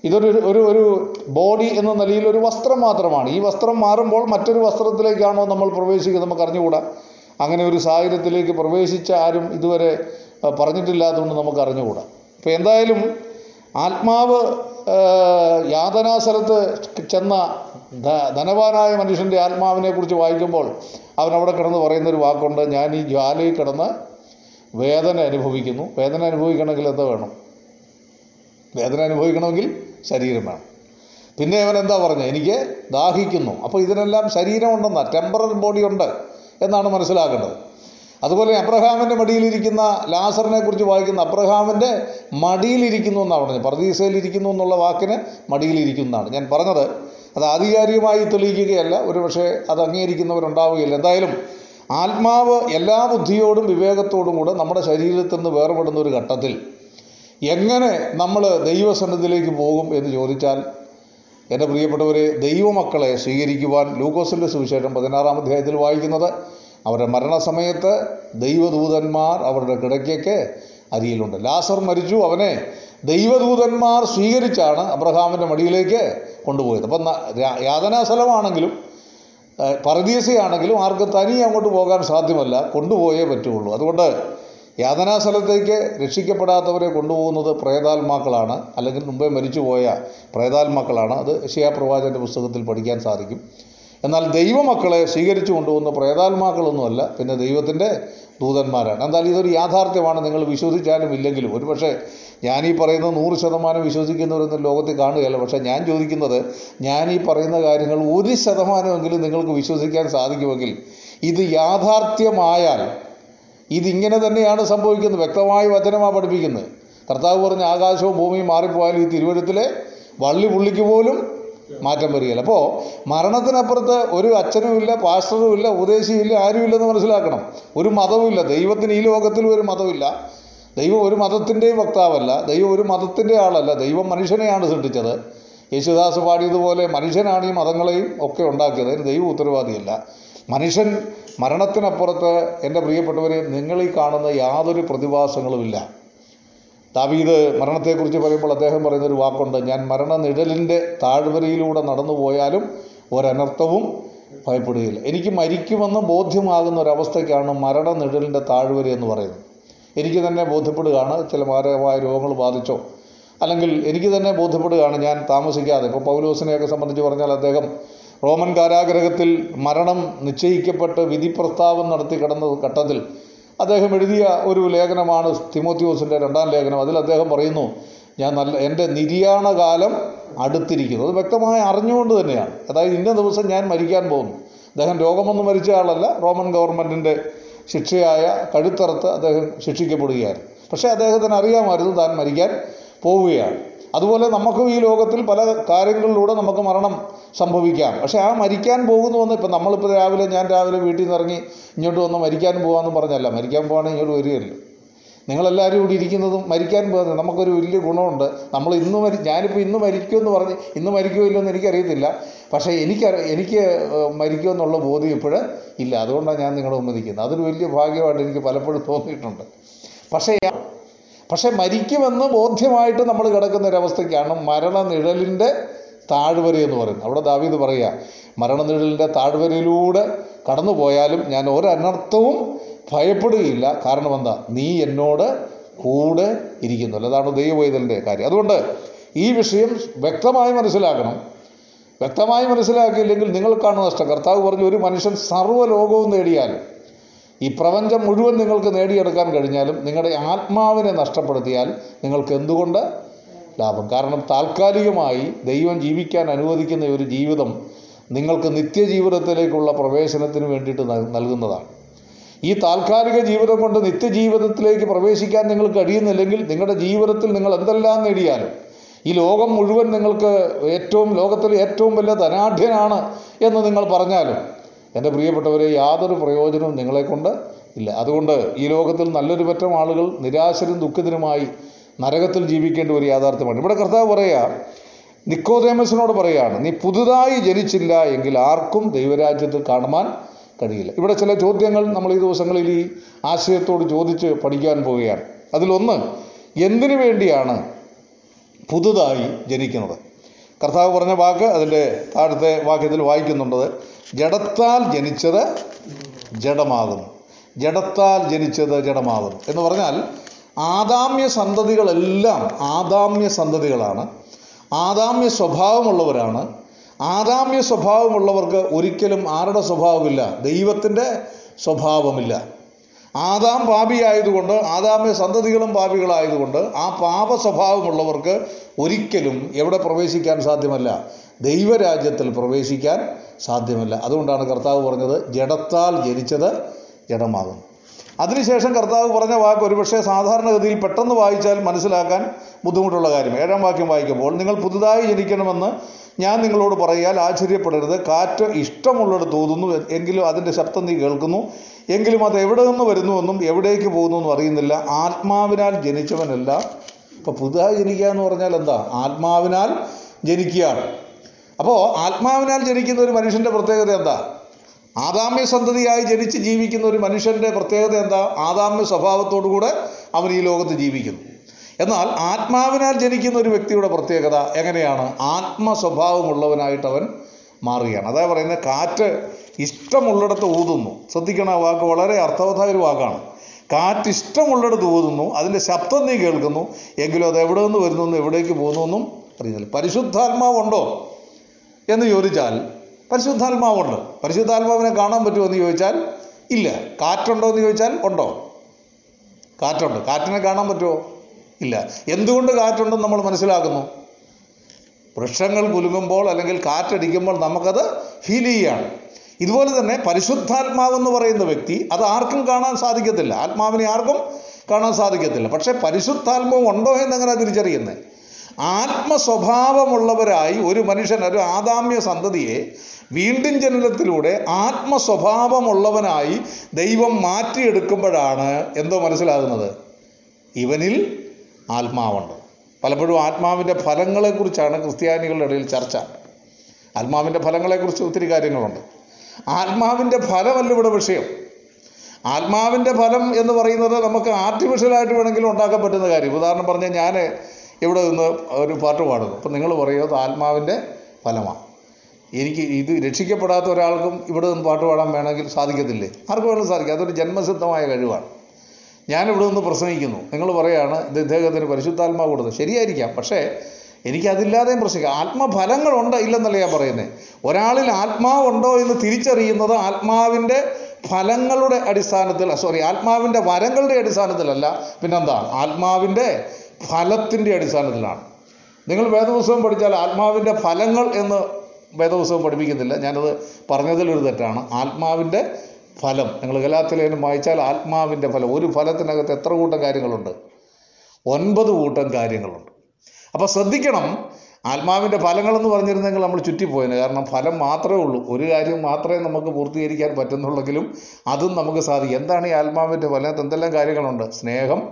ഇതൊരു ഒരു ഒരു ബോഡി എന്ന നിലയിൽ ഒരു വസ്ത്രം മാത്രമാണ്. ഈ വസ്ത്രം മാറുമ്പോൾ മറ്റൊരു വസ്ത്രത്തിലേക്കാണോ നമ്മൾ പ്രവേശിക്കുന്നത് നമുക്ക് അറിഞ്ഞുകൂടാ. അങ്ങനെ ഒരു സാഹചര്യത്തിലേക്ക് പ്രവേശിച്ച ആരും ഇതുവരെ പറഞ്ഞിട്ടില്ലാത്തതുകൊണ്ട് നമുക്ക് അറിഞ്ഞുകൂടാ. അപ്പോൾ എന്തായാലും ആത്മാവ് യാതനാസ്ഥലത്ത് ചെന്ന ധനവാനായ മനുഷ്യന്റെ ആത്മാവിനെ കുറിച്ച് വായിക്കുമ്പോൾ അവൻ അവിടെ കിടന്ന് പറയുന്നൊരു വാക്കുണ്ട്. ഞാൻ ഈ ജ്വാലയിൽ കിടന്ന് വേദന അനുഭവിക്കുന്നു. വേദന അനുഭവിക്കണമെങ്കിൽ എന്താ വേണം? വേദന അനുഭവിക്കണമെങ്കിൽ ശരീരം വേണം. പിന്നെ എന്താ പറഞ്ഞത് എനിക്ക് ദാഹിക്കുന്നു. അപ്പോൾ ഇതിനെല്ലാം ശരീരമുണ്ടെന്ന ടെമ്പറൽ ബോഡി ഉണ്ട് എന്നാണ് മനസ്സിലാക്കേണ്ടത്. അതുപോലെ അബ്രഹാമിന്റെ മടിയിലിരിക്കുന്ന ലാസറിനെ കുറിച്ച് വായിക്കുന്ന അബ്രഹാമിന്റെ മടിയിലിരിക്കുന്നു എന്നാണ് പറഞ്ഞത് പ്രതീക്ഷയിലിരിക്കുന്നു എന്നുള്ള വാക്കിന് എന്നാണ് ഞാൻ പറഞ്ഞത് അത് ആധികാരികമായി തെളിയിക്കുകയല്ല. ഒരുപക്ഷെ അത് അംഗീകരിക്കുന്നവരുണ്ടാവുകയില്ല. എന്തായാലും ആത്മാവ് എല്ലാ ബുദ്ധിയോടും വിവേകത്തോടും കൂടെ നമ്മുടെ ശരീരത്തിൽ നിന്ന് വേർപെടുന്ന ഒരു ഘട്ടത്തിൽ എങ്ങനെ നമ്മൾ ദൈവസന്നിധിയിലേക്ക് പോകും എന്ന് ചോദിച്ചാൽ എന്റെ പ്രിയപ്പെട്ടവരെ ദൈവമക്കളെ സ്വീകരിക്കുവാൻ ലൂക്കോസിന്റെ സുവിശേഷം പതിനാറാം അധ്യായത്തിൽ വായിക്കുന്നത് അവരുടെ മരണസമയത്ത് ദൈവദൂതന്മാർ അവരുടെ കിടക്കയ്ക്ക് അരിയിലുണ്ട് ലാസർ മരിച്ചു അവനെ ദൈവദൂതന്മാർ സ്വീകരിച്ചാണ് അബ്രഹാമിന്റെ മടിയിലേക്ക് കൊണ്ടുപോയത്. അപ്പം യാതനാസ്ഥലമാണെങ്കിലും പരദീസയാണെങ്കിലും ആർക്ക് തനിയെ അങ്ങോട്ട് പോകാൻ സാധ്യമല്ല കൊണ്ടുപോയേ പറ്റുള്ളൂ. അതുകൊണ്ട് യാതനാസ്ഥലത്തേക്ക് രക്ഷിക്കപ്പെടാത്തവരെ കൊണ്ടുപോകുന്നത് പ്രേതാത്മാക്കളാണ് അല്ലെങ്കിൽ മുമ്പേ മരിച്ചുപോയ പ്രേതാത്മാക്കളാണ്. അത് ഷിയാപ്രവാചന്റെ പുസ്തകത്തിൽ പഠിക്കാൻ സാധിക്കും. എന്നാൽ ദൈവമക്കളെ സ്വീകരിച്ചു കൊണ്ടുപോകുന്ന പ്രേതാത്മാക്കളൊന്നുമല്ല പിന്നെ ദൈവത്തിന്റെ ദൂതന്മാരാണ്. എന്നാൽ ഇതൊരു യാഥാർത്ഥ്യമാണ് നിങ്ങൾ വിശ്വസിച്ചാലും ഇല്ലെങ്കിലും. ഒരുപക്ഷെ ഞാൻ ഈ പറയുന്ന നൂറ് ശതമാനം വിശ്വസിക്കുന്നവരൊന്നും ലോകത്തിൽ കാണുകയല്ല. പക്ഷേ ഞാൻ ചോദിക്കുന്നത് ഞാൻ ഈ പറയുന്ന കാര്യങ്ങൾ ഒരു ശതമാനമെങ്കിലും നിങ്ങൾക്ക് വിശ്വസിക്കാൻ സാധിക്കുമെങ്കിൽ ഇത് യാഥാർത്ഥ്യമായാൽ ഇതിങ്ങനെ തന്നെയാണ് സംഭവിക്കുന്നത്. വ്യക്തമായ വചനമാണ് പഠിപ്പിക്കുന്നത്. കർത്താവ് പറഞ്ഞ ആകാശവും ഭൂമിയും മാറിപ്പോയാലും ഈ തിരുവഴുത്തിലെ വള്ളി പുള്ളിക്ക് പോലും മാറ്റം വരികയില്ല. അപ്പോൾ മരണത്തിനപ്പുറത്ത് ഒരു അച്ഛനും ഇല്ല പാസ്റ്ററും അച്ഛനുമില്ല പാസ്റ്ററുമില്ല ഉപദേശിയുമില്ല ആരുമില്ലെന്ന് മനസ്സിലാക്കണം. ഒരു മതവുമില്ല ദൈവത്തിന് ഈ ലോകത്തിൽ ഒരു മതമില്ല ദൈവം ഒരു മതത്തിന്റെയും വക്താവല്ല. ദൈവം ഒരു മതത്തിന്റെ ആളല്ല. ദൈവം മനുഷ്യനെയാണ് സൃഷ്ടിച്ചത്. യേശുദാസ് പാടിയതുപോലെ മനുഷ്യനാണ് ഈ മതങ്ങളെയും ഒക്കെ ഉണ്ടാക്കിയത്. അതിന് ദൈവം ഉത്തരവാദിയല്ല. മനുഷ്യൻ മരണത്തിനപ്പുറത്ത് എന്റെ പ്രിയപ്പെട്ടവരെ നിങ്ങളീ കാണുന്ന യാതൊരു പ്രതിഭാസങ്ങളുമില്ല ദാവീദ് മരണത്തെക്കുറിച്ച് പറയുമ്പോൾ അദ്ദേഹം പറയുന്നൊരു വാക്കുണ്ട് ഞാൻ മരണനിഴലിന്റെ താഴ്വരയിലൂടെ നടന്നു പോയാലും ഒരനർത്ഥവും ഭയപ്പെടുകയില്ല. എനിക്ക് മരിക്കുമെന്ന് ബോധ്യമാകുന്ന ഒരവസ്ഥയ്ക്കാണ് മരണനിഴലിന്റെ താഴ്വര എന്ന് പറയുന്നത്. എനിക്ക് തന്നെ ബോധ്യപ്പെടുകയാണ് ചില മാരകമായ രോഗങ്ങൾ ബാധിച്ചോ? അല്ലെങ്കിൽ എനിക്ക് തന്നെ ബോധ്യപ്പെടുകയാണ് ഞാൻ താമസിക്കാതെ. ഇപ്പോൾ പൗലോസിനെയൊക്കെ സംബന്ധിച്ച് പറഞ്ഞാൽ അദ്ദേഹം റോമൻ കാരാഗ്രഹത്തിൽ മരണം നിശ്ചയിക്കപ്പെട്ട് വിധി പ്രസ്താവം നടത്തി കിടന്ന ഘട്ടത്തിൽ അദ്ദേഹം എഴുതിയ ഒരു ലേഖനമാണ് തിമോത്യോസിന്റെ രണ്ടാം ലേഖനം. അതിൽ അദ്ദേഹം പറയുന്നു ഞാൻ നല്ല എന്റെ നിര്യാണകാലം അടുത്തിരിക്കുന്നു. അത് വ്യക്തമായി അറിഞ്ഞുകൊണ്ട് തന്നെയാണ്. അതായത് ഇന്ന ദിവസം ഞാൻ മരിക്കാൻ പോകുന്നു. അദ്ദേഹം രോഗമൊന്നും മരിച്ച ആളല്ല റോമൻ ഗവൺമെന്റിന്റെ ശിക്ഷയായ കഴുത്തറുത്ത് അദ്ദേഹം ശിക്ഷിക്കപ്പെടുകയായിരുന്നു. പക്ഷേ അദ്ദേഹത്തിന് അറിയാമായിരുന്നു താൻ മരിക്കാൻ പോവുകയാണ്. അതുപോലെ നമുക്കും ഈ ലോകത്തിൽ പല കാര്യങ്ങളിലൂടെ നമുക്ക് മരണം സംഭവിക്കാം. പക്ഷേ ആ മരിക്കാൻ പോകുന്നുവെന്ന് ഇപ്പം നമ്മളിപ്പോൾ രാവിലെ ഞാൻ രാവിലെ വീട്ടിൽ നിന്ന് ഇറങ്ങി ഇങ്ങോട്ട് വന്ന് മരിക്കാൻ പോകാമെന്ന് പറഞ്ഞല്ല. മരിക്കാൻ പോകാണെങ്കിൽ ഇങ്ങോട്ട് വരികയല്ലോ. നിങ്ങളെല്ലാവരും കൂടി ഇരിക്കുന്നതും മരിക്കാൻ പോകുന്നത് നമുക്കൊരു വലിയ ഗുണമുണ്ട്. നമ്മൾ ഇന്ന് മരി ഞാനിപ്പോൾ ഇന്ന് മരിക്കുമെന്ന് പറഞ്ഞ് ഇന്ന് മരിക്കുമോ എന്ന് എനിക്കറിയത്തില്ല. പക്ഷേ എനിക്ക് എനിക്ക് മരിക്കുമെന്നുള്ള ബോധ്യം ഇപ്പോൾ ഇല്ല. അതുകൊണ്ടാണ് ഞാൻ നിങ്ങളുടെ മുമ്പ് നിൽക്കുന്നത്. അതൊരു വലിയ ഭാഗ്യമായിട്ട് എനിക്ക് പലപ്പോഴും തോന്നിയിട്ടുണ്ട്. പക്ഷേ പക്ഷേ മരിക്കുമെന്ന് ബോധ്യമായിട്ട് നമ്മൾ കിടക്കുന്ന ഒരവസ്ഥയ്ക്കാണ് മരണനിഴലിന്റെ താഴ്വര എന്ന് പറയുന്നത്. അവിടെ ദാവീദ് പറയുക മരണനിഴലിന്റെ താഴ്വരയിലൂടെ കടന്നു പോയാലും ഞാൻ ഒരനർത്ഥവും ഭയപ്പെടുകയില്ല. കാരണം എന്താ? നീ എന്നോട് കൂടെ ഇരിക്കുന്നു. അതാണ് ദൈവവൈതലിന്റെ കാര്യം. അതുകൊണ്ട് ഈ വിഷയം വ്യക്തമായി മനസ്സിലാക്കണം. വ്യക്തമായി മനസ്സിലാക്കിയില്ലെങ്കിൽ നിങ്ങൾക്കാണ് നഷ്ടം. കർത്താവ് പറഞ്ഞു ഒരു മനുഷ്യൻ സർവലോകവും നേടിയാലും ഈ പ്രപഞ്ചം മുഴുവൻ നിങ്ങൾക്ക് നേടിയെടുക്കാൻ കഴിഞ്ഞാലും നിങ്ങളുടെ ആത്മാവിനെ നഷ്ടപ്പെടുത്തിയാൽ നിങ്ങൾക്ക് എന്തുകൊണ്ട് ലാഭം? കാരണം താൽക്കാലികമായി ദൈവം ജീവിക്കാൻ അനുവദിക്കുന്ന ഒരു ജീവിതം നിങ്ങൾക്ക് നിത്യജീവിതത്തിലേക്കുള്ള പ്രവേശനത്തിന് വേണ്ടിയിട്ട് നൽകുന്നതാണ്. ഈ താൽക്കാലിക ജീവിതം കൊണ്ട് നിത്യജീവിതത്തിലേക്ക് പ്രവേശിക്കാൻ നിങ്ങൾക്ക് കഴിയുന്നില്ലെങ്കിൽ നിങ്ങളുടെ ജീവിതത്തിൽ നിങ്ങൾ എന്തെല്ലാം നേടിയാലും ഈ ലോകം മുഴുവൻ നിങ്ങൾക്ക് ഏറ്റവും ലോകത്തിലെ ഏറ്റവും വലിയ ധനാഢ്യനാണ് എന്ന് നിങ്ങൾ പറഞ്ഞാലും എന്റെ പ്രിയപ്പെട്ടവരെ യാതൊരു പ്രയോജനവും നിങ്ങളെക്കൊണ്ട് ഇല്ല. അതുകൊണ്ട് ഈ ലോകത്തിൽ നല്ലൊരു പറ്റം ആളുകൾ നിരാശരും ദുഃഖിതരുമായി നരകത്തിൽ ജീവിക്കേണ്ട ഒരു യാഥാർത്ഥ്യമാണ്. ഇവിടെ കർത്താവ് പറയുക നിക്കോദേമസിനോട് പറയുകയാണ് നീ പുതുതായി ജനിച്ചില്ല എങ്കിൽ ആർക്കും ദൈവരാജ്യത്തിൽ കാണുവാൻ കഴിയില്ല. ഇവിടെ ചില ചോദ്യങ്ങൾ നമ്മൾ ഈ ദിവസങ്ങളിൽ ഈ ആശയത്തോട് ചോദിച്ച് പഠിക്കാൻ പോവുകയാണ്. അതിലൊന്ന് എന്തിനു വേണ്ടിയാണ് പുതുതായി ജനിക്കുന്നത്? കർത്താവ് പറഞ്ഞ വാക്ക് അതിന്റെ താഴത്തെ വാക്യത്തിൽ വായിക്കുന്നുണ്ടത് ജഡത്താൽ ജനിച്ചത് ജഡമാകുന്നു. ജഡത്താൽ ജനിച്ചത് ജഡമാകുന്നു. എന്ന് പറഞ്ഞാൽ ആദാമ്യ സന്തതികളെല്ലാം ആദാമ്യ സന്തതികളാണ്. ആദാമ്യ സ്വഭാവമുള്ളവരാണ്. ആദാമ്യ സ്വഭാവമുള്ളവർക്ക് ഒരിക്കലും ആരുടെ സ്വഭാവമില്ല? ദൈവത്തിന്റെ സ്വഭാവമില്ല. ആദാം പാപിയായതുകൊണ്ട് ആദാമ്യ സന്തതികളും പാപികളായതുകൊണ്ട് ആ പാപ സ്വഭാവമുള്ളവർക്ക് ഒരിക്കലും എവിടെ പ്രവേശിക്കാൻ സാധ്യമല്ല. ദൈവരാജ്യത്തിൽ പ്രവേശിക്കാൻ സാധ്യമല്ല. അതുകൊണ്ടാണ് കർത്താവ് പറഞ്ഞത് ജഡത്താൽ ജനിച്ചത് ജഡമാകും. അതിനുശേഷം കർത്താവ് പറഞ്ഞ വാക്ക് ഒരുപക്ഷെ സാധാരണഗതിയിൽ പെട്ടെന്ന് വായിച്ചാൽ മനസ്സിലാക്കാൻ ബുദ്ധിമുട്ടുള്ള കാര്യം. ഏഴാം വാക്യം വായിക്കുമ്പോൾ നിങ്ങൾ പുതുതായി ജനിക്കണമെന്ന് ഞാൻ നിങ്ങളോട് പറയാൽ ആശ്ചര്യപ്പെടരുത്. കാറ്റ് ഇഷ്ടമുള്ളിടത്ത് തോന്നുന്നു എങ്കിലും അതിന്റെ ശബ്ദം നീ കേൾക്കുന്നു. എങ്കിലും അത് എവിടെ നിന്ന് വരുന്നുവെന്നും എവിടേക്ക് പോകുന്നു എന്നും അറിയുന്നില്ല. ആത്മാവിനാൽ ജനിച്ചവനല്ല. ഇപ്പോൾ പുതുതായി ജനിക്കുക എന്ന് പറഞ്ഞാൽ എന്താ? ആത്മാവിനാൽ ജനിക്കുകയാണ്. അപ്പോൾ ആത്മാവിനാൽ ജനിക്കുന്ന ഒരു മനുഷ്യന്റെ പ്രത്യേകത എന്താ? ആദാമ്യ സന്തതിയായി ജനിച്ച് ജീവിക്കുന്ന ഒരു മനുഷ്യന്റെ പ്രത്യേകത എന്താ? ആദാമ്യ സ്വഭാവത്തോടുകൂടെ അവൻ ഈ ലോകത്ത് ജീവിക്കുന്നു. എന്നാൽ ആത്മാവിനാൽ ജനിക്കുന്ന ഒരു വ്യക്തിയുടെ പ്രത്യേകത എങ്ങനെയാണ്? ആത്മ സ്വഭാവമുള്ളവനായിട്ട് അവൻ മാറുകയാണ്. അതായത് പറയുന്നത് കാറ്റ് ഇഷ്ടമുള്ളിടത്ത് ഊതുന്നു. ശ്രദ്ധിക്കണം ആ വാക്ക് വളരെ അർത്ഥവത്തായ ഒരു വാക്കാണ്. കാറ്റ് ഇഷ്ടമുള്ളിടത്ത് ഊതുന്നു അതിന്റെ ശബ്ദം നീ കേൾക്കുന്നു. എങ്കിലും അത് എവിടെ നിന്ന് വരുന്നു എവിടേക്ക് പോകുന്നു എന്നും അറിയുന്നില്ല. പരിശുദ്ധാത്മാവുണ്ടോ? എന്ന് ചോദിച്ചാൽ പരിശുദ്ധാത്മാവുണ്ട്. പരിശുദ്ധാത്മാവിനെ കാണാൻ പറ്റുമോ എന്ന് ചോദിച്ചാൽ ഇല്ല. കാറ്റുണ്ടോ എന്ന് ചോദിച്ചാൽ ഉണ്ടോ? കാറ്റുണ്ട്. കാറ്റിനെ കാണാൻ പറ്റുമോ? ഇല്ല. എന്തുകൊണ്ട് കാറ്റുണ്ടെന്ന് നമ്മൾ മനസ്സിലാക്കുന്നു? വൃക്ഷങ്ങൾ കുലുങ്ങുമ്പോൾ അല്ലെങ്കിൽ കാറ്റടിക്കുമ്പോൾ നമുക്കത് ഫീൽ ചെയ്യുകയാണ് ഇതുപോലെ തന്നെ പരിശുദ്ധാത്മാവെന്ന് പറയുന്ന വ്യക്തി അത് ആർക്കും കാണാൻ സാധിക്കത്തില്ല. ആത്മാവിനെ ആർക്കും കാണാൻ സാധിക്കത്തില്ല. പക്ഷേ പരിശുദ്ധാത്മാവ് ഉണ്ടോ എന്നെങ്ങനെ തിരിച്ചറിയുന്നത് ആത്മസ്വഭാവമുള്ളവരായി ഒരു മനുഷ്യൻ ഒരു ആദാമ്യ സന്തതിയെ വീണ്ടും ജനനത്തിലൂടെ ആത്മസ്വഭാവമുള്ളവനായി ദൈവം മാറ്റിയെടുക്കുമ്പോഴാണ് എന്തോ മനസ്സിലാകുന്നത്. ഇവനിൽ ആത്മാവുണ്ട്. പലപ്പോഴും ആത്മാവിന്റെ ഫലങ്ങളെക്കുറിച്ചാണ് ക്രിസ്ത്യാനികളുടെ ഇടയിൽ ചർച്ച. ആത്മാവിന്റെ ഫലങ്ങളെക്കുറിച്ച് ഒത്തിരി കാര്യങ്ങളുണ്ട്. ആത്മാവിന്റെ ഫലമല്ല ഇവിടെ വിഷയം. ആത്മാവിന്റെ ഫലം എന്ന് പറയുന്നത് നമുക്ക് ആർട്ടിഫിഷ്യലായിട്ട് വേണമെങ്കിലും ഉണ്ടാക്കാൻ പറ്റുന്ന കാര്യം. ഉദാഹരണം പറഞ്ഞാൽ ഞാൻ ഇവിടെ നിന്ന് ഒരു പാട്ട് പാടുന്നു. അപ്പം നിങ്ങൾ പറയുന്നത് ആത്മാവിന്റെ ഫലമാണ് എനിക്ക് ഇത് രക്ഷിക്കപ്പെടാത്ത ഒരാൾക്കും ഇവിടെ നിന്ന് പാട്ട് പാടാൻ വേണമെങ്കിൽ സാധിക്കത്തില്ലേ? ആർക്കും വേണം സാധിക്കും. അതൊരു ജന്മസിദ്ധമായ കഴിവാണ്. ഞാനിവിടെ നിന്ന് പ്രസംഗിക്കുന്നു. നിങ്ങൾ പറയുകയാണ് ഇത് ഇദ്ദേഹത്തിന് പരിശുദ്ധാത്മാവ് കൊടുത്തത്. ശരിയായിരിക്കാം. പക്ഷേ എനിക്കതില്ലാതെയും പ്രസംഗിക്കാം. ആത്മഫലങ്ങളുണ്ട് ഇല്ലെന്നല്ല ഞാൻ പറയുന്നത് ഒരാളിൽ ആത്മാവുണ്ടോ എന്ന് തിരിച്ചറിയുന്നത് ആത്മാവിന്റെ ഫലങ്ങളുടെ അടിസ്ഥാനത്തിൽ സോറി ആത്മാവിന്റെ വരങ്ങളുടെ അടിസ്ഥാനത്തിലല്ല. പിന്നെന്താ ആത്മാവിന്റെ ഫലത്തിന്റെ അടിസ്ഥാനത്തിലാണ്. നിങ്ങൾ വേദപുസ്തകം പഠിച്ചാൽ ആത്മാവിന്റെ ഫലങ്ങൾ എന്ന് വേദപുസ്തകം പഠിപ്പിക്കുന്നില്ല. ഞാനത് പറഞ്ഞതിലൊരു തെറ്റാണ്. ആത്മാവിന്റെ ഫലം. നിങ്ങൾ ഗലാത്തിലേനും വായിച്ചാൽ ആത്മാവിന്റെ ഫലം. ഒരു ഫലത്തിനകത്ത് എത്ര കൂട്ടം കാര്യങ്ങളുണ്ട്? ഒൻപത് കൂട്ടം കാര്യങ്ങളുണ്ട്. അപ്പോൾ ശ്രദ്ധിക്കണം. ആത്മാവിന്റെ ഫലങ്ങളെന്ന് പറഞ്ഞിരുന്നെങ്കിൽ നമ്മൾ ചുറ്റിപ്പോയിന്. കാരണം ഫലം മാത്രമേ ഉള്ളൂ. ഒരു കാര്യം മാത്രമേ നമുക്ക് പൂർത്തീകരിക്കാൻ പറ്റുന്നുള്ളെങ്കിലും അതും നമുക്ക് സാധിക്കും. എന്താണ് ഈ ആത്മാവിന്റെ ഫലം? എന്തെല്ലാം കാര്യങ്ങളുണ്ട്? സ്നേഹം